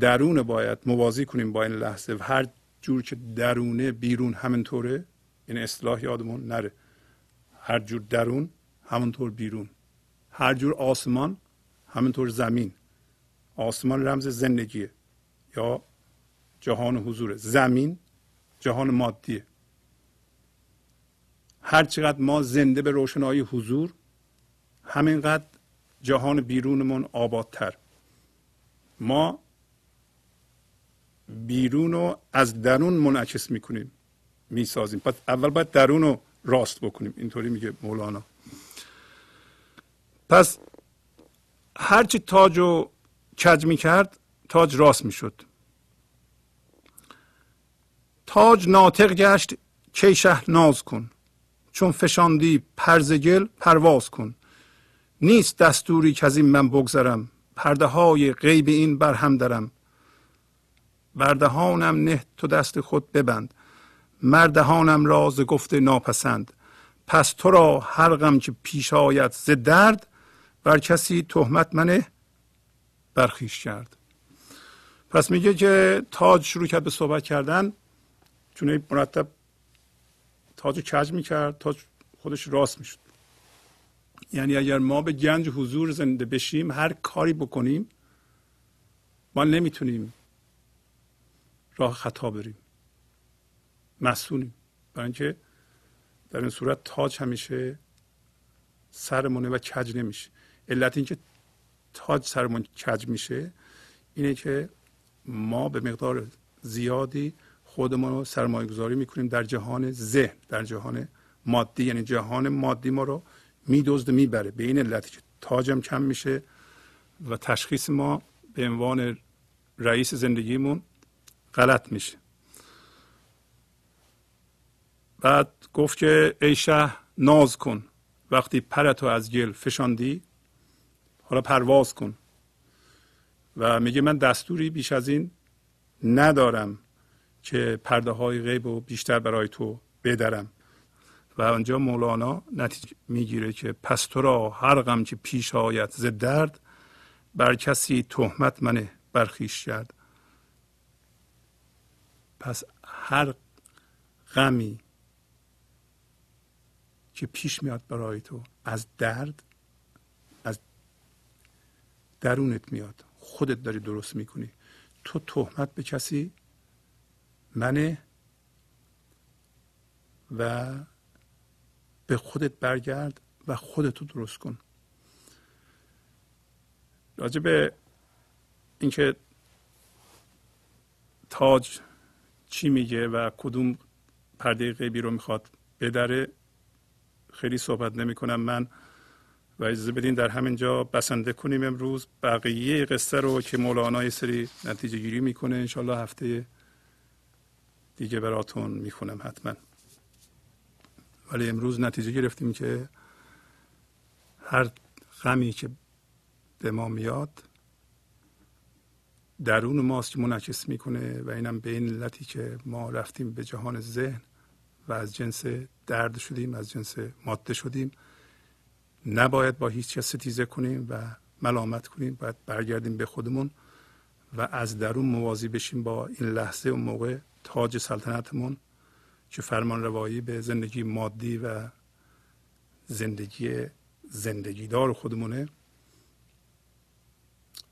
درون باید موازی کنیم با این لحظه. و هر جور که درونه بیرون همینطوره. این اصطلاح یادمون نره. هر جور درون همونطور بیرون. هر جور آسمان همینطور زمین. آسمان رمز زندگیه. یا جهان حضوره. زمین جهان مادیه. هر چقدر ما زنده به روشنایی حضور همینقدر جهان بیرونمون آبادتر. ما بیرون رو از درون منعکس می‌کنیم می‌سازیم. پس اول باید درون رو راست بکنیم. اینطوری میگه مولانا. پس هرچی تاج رو کج می‌کرد تاج راست می‌شد. تاج ناطق گشت کی شه ناز کن. چون فشاندی پرزگل پرواز کن. نیست دستوری که از این من بگذرم. پرده های غیب این بر هم درم. بردهانم نه تو دست خود ببند. مردهانم راز گفته ناپسند. پس تو را هر غم که پیش آید ز درد بر کسی تهمت منه برخیش کرد. پس میگه که تاج شروع کرد به صحبت کردن. چون مرتب تاج کج می‌کرد تاج خودش راست می‌شد. یعنی اگر ما به گنج حضور زنده بشیم هر کاری بکنیم ما نمی‌تونیم راه خطا بریم. مسئولیم. برای اینکه در این صورت تاج همیشه سرمونه و کج نمیشه. علت اینکه تاج سرمون کج میشه اینه که ما به مقدار زیادی خودمون رو سرمایه گذاری می‌کنیم در جهان ذهن در جهان مادی. یعنی جهان مادی ما رو میدزد می‌بره. به این علت که تاجم کم میشه و تشخیص ما به عنوان رئیس زندگیمون غلط میشه. بعد گفت که ای شه ناز کن. وقتی پرتو از گل فشاندی حالا پرواز کن. و میگه من دستوری بیش از این ندارم که پرده های غیب و بیشتر برای تو بدرم. و آنجا مولانا نتیجه می‌گیره که پس تو را هر غم که پیش آید ز درد بر کسی تهمت منه برخیش کرد. پس هر غمی که پیش میاد برای تو. از درد از درونت میاد. خودت داری درست می‌کنی. تو تهمت به کسی منه و به خودت برگرد و خودتو درست کن. راجع به اینکه تاج چی میگه و کدوم پرده غیبی رو می‌خواد بدره خیلی صحبت نمی کنم من. و اجازه بدین در همین جا بسنده کنیم امروز. بقیه قصه رو که مولانا یه سری نتیجه گیری می‌کنه انشالله هفته دیگه براتون می‌خونم حتما. ولی امروز نتیجه گرفتیم که هر غمی که به ما میاد درون ماست که منعکس می‌کنه و اینم به این علتی که ما رفتیم به جهان ذهن. و از جنس درد شدیم از جنس ماده شدیم. نباید با هیچ کس ستیزه کنیم و ملامت کنیم باید برگردیم به خودمون و از درون موازی بشیم با این لحظه و موقع تاج سلطنتمون که فرمان روایی به زندگی مادی و زندگی زندگیدار خودمونه.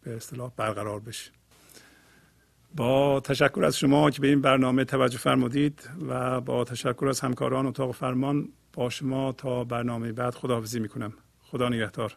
به اصطلاح برقرار بشه. با تشکر از شما که به این برنامه توجه فرمودید و با تشکر از همکاران اتاق فرمان با شما تا برنامه بعد خداحافظی می‌کنم. خدا نگهدار.